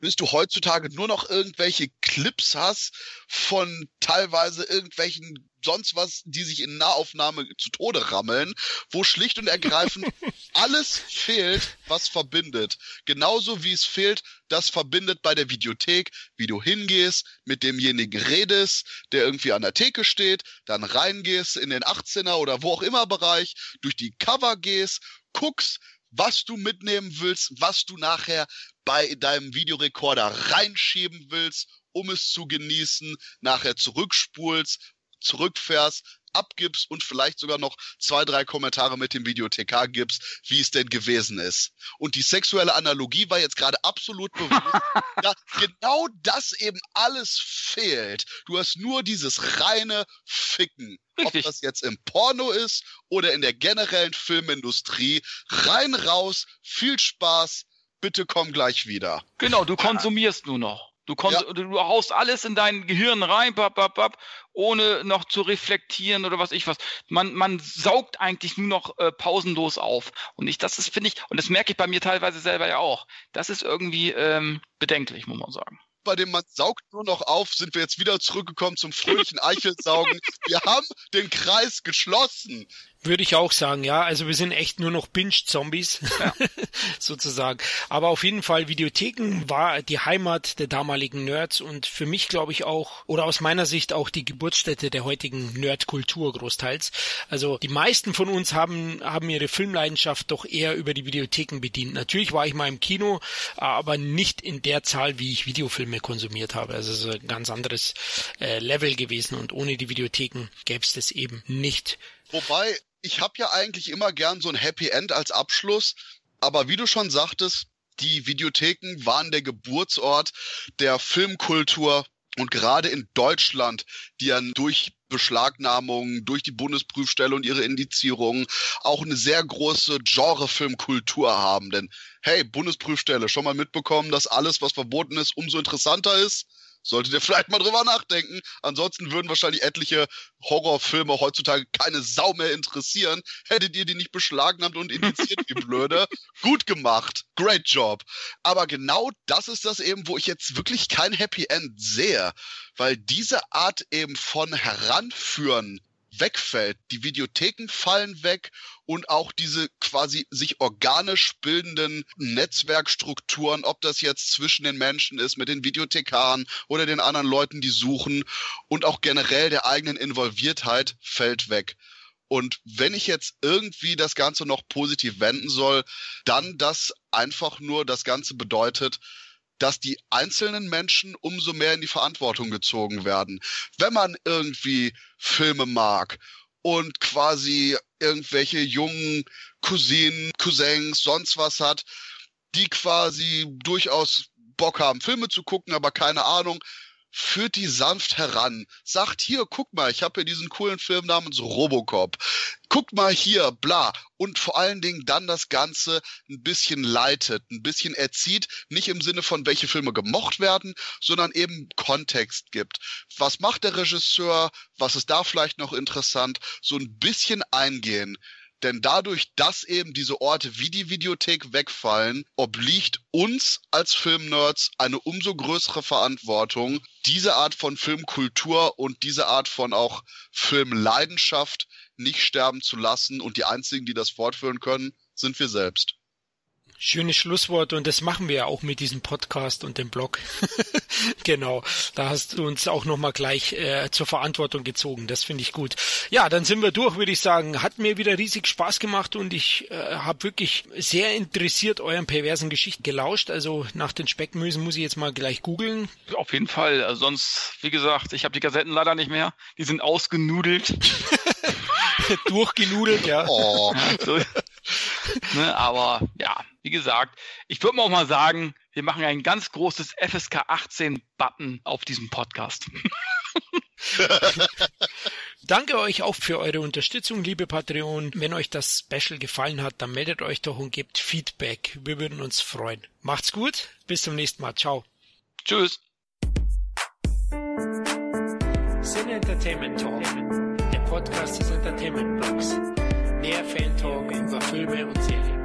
bis du heutzutage nur noch irgendwelche Clips hast von teilweise irgendwelchen sonst was, die sich in Nahaufnahme zu Tode rammeln, wo schlicht und ergreifend alles fehlt, was verbindet. Genauso wie es fehlt, das verbindet bei der Videothek, wie du hingehst, mit demjenigen redest, der irgendwie an der Theke steht, dann reingehst in den 18er oder wo auch immer Bereich, durch die Cover gehst, guckst, was du mitnehmen willst, was du nachher bei deinem Videorekorder reinschieben willst, um es zu genießen, nachher zurückspulst zurückfährst, abgibst und vielleicht sogar noch zwei, drei Kommentare mit dem Videothekar gibst, wie es denn gewesen ist. Und die sexuelle Analogie war jetzt gerade absolut bewusst. ja, genau das eben alles fehlt. Du hast nur dieses reine Ficken. Richtig. Ob das jetzt im Porno ist oder in der generellen Filmindustrie. Rein raus, viel Spaß, bitte komm gleich wieder. Genau, du konsumierst nur noch. Du, ja. du haust alles in dein Gehirn rein, bap, bap, bap, ohne noch zu reflektieren oder was ich was. Man, man saugt eigentlich nur noch äh, pausenlos auf. Und ich, das ist, finde ich, und das merke ich bei mir teilweise selber ja auch. Das ist irgendwie ähm, bedenklich, muss man sagen bei dem man saugt nur noch auf, sind wir jetzt wieder zurückgekommen zum fröhlichen Eichelsaugen. wir haben den Kreis geschlossen. Würde ich auch sagen, ja. Also wir sind echt nur noch Binge-Zombies, ja. sozusagen. Aber auf jeden Fall, Videotheken war die Heimat der damaligen Nerds und für mich glaube ich auch, oder aus meiner Sicht auch die Geburtsstätte der heutigen Nerdkultur großteils. Also die meisten von uns haben, haben ihre Filmleidenschaft doch eher über die Videotheken bedient. Natürlich war ich mal im Kino, aber nicht in der Zahl, wie ich Videofilme konsumiert habe. Also es ist ein ganz anderes äh, Level gewesen und ohne die Videotheken gäbe es das eben nicht. Wobei, ich habe ja eigentlich immer gern so ein Happy End als Abschluss, aber wie du schon sagtest, die Videotheken waren der Geburtsort der Filmkultur und gerade in Deutschland, die ja durch Beschlagnahmungen, durch die Bundesprüfstelle und ihre Indizierungen auch eine sehr große Genrefilmkultur haben. Denn hey, Bundesprüfstelle, schon mal mitbekommen, dass alles, was verboten ist, umso interessanter ist? Solltet ihr vielleicht mal drüber nachdenken. Ansonsten würden wahrscheinlich etliche Horrorfilme heutzutage keine Sau mehr interessieren. Hättet ihr die nicht beschlagnahmt und indiziert, wie blöde. Gut gemacht. Great job. Aber genau das ist das eben, wo ich jetzt wirklich kein Happy End sehe. Weil diese Art eben von Heranführen wegfällt. Die Videotheken fallen weg und auch diese quasi sich organisch bildenden Netzwerkstrukturen, ob das jetzt zwischen den Menschen ist, mit den Videothekaren oder den anderen Leuten, die suchen und auch generell der eigenen Involviertheit fällt weg. Und wenn ich jetzt irgendwie das Ganze noch positiv wenden soll, dann das einfach nur das Ganze bedeutet, dass die einzelnen Menschen umso mehr in die Verantwortung gezogen werden. Wenn man irgendwie Filme mag und quasi irgendwelche jungen Cousinen, Cousins, sonst was hat, die quasi durchaus Bock haben, Filme zu gucken, aber keine Ahnung, führt die sanft heran, sagt hier, guck mal, ich habe hier diesen coolen Film namens Robocop. Guck mal hier, bla. Und vor allen Dingen dann das Ganze ein bisschen leitet, ein bisschen erzieht, nicht im Sinne von, welche Filme gemocht werden, sondern eben Kontext gibt. Was macht der Regisseur? Was ist da vielleicht noch interessant? So ein bisschen eingehen. Denn dadurch, dass eben diese Orte wie die Videothek wegfallen, obliegt uns als Filmnerds eine umso größere Verantwortung, diese Art von Filmkultur und diese Art von auch Filmleidenschaft nicht sterben zu lassen. Und die einzigen, die das fortführen können, sind wir selbst. Schönes Schlusswort und das machen wir ja auch mit diesem Podcast und dem Blog. genau, da hast du uns auch nochmal gleich äh, zur Verantwortung gezogen. Das finde ich gut. Ja, dann sind wir durch, würde ich sagen. Hat mir wieder riesig Spaß gemacht und ich äh, habe wirklich sehr interessiert euren perversen Geschichten gelauscht. Also nach den Speckmüsen muss ich jetzt mal gleich googeln. Auf jeden Fall. Also sonst, wie gesagt, ich habe die Kassetten leider nicht mehr. Die sind ausgenudelt. Durchgenudelt, ja. Oh. ja so. Ne, aber ja, wie gesagt, ich würde auch mal sagen, wir machen ein ganz großes FSK 18 Button auf diesem Podcast. Danke euch auch für eure Unterstützung, liebe Patreon. Wenn euch das Special gefallen hat, dann meldet euch doch und gebt Feedback. Wir würden uns freuen. Macht's gut. Bis zum nächsten Mal. Ciao. Tschüss. Sin Entertainment Talk, der Podcast des Entertainment Blogs. Mehr Fan Talk über Filme und Serien.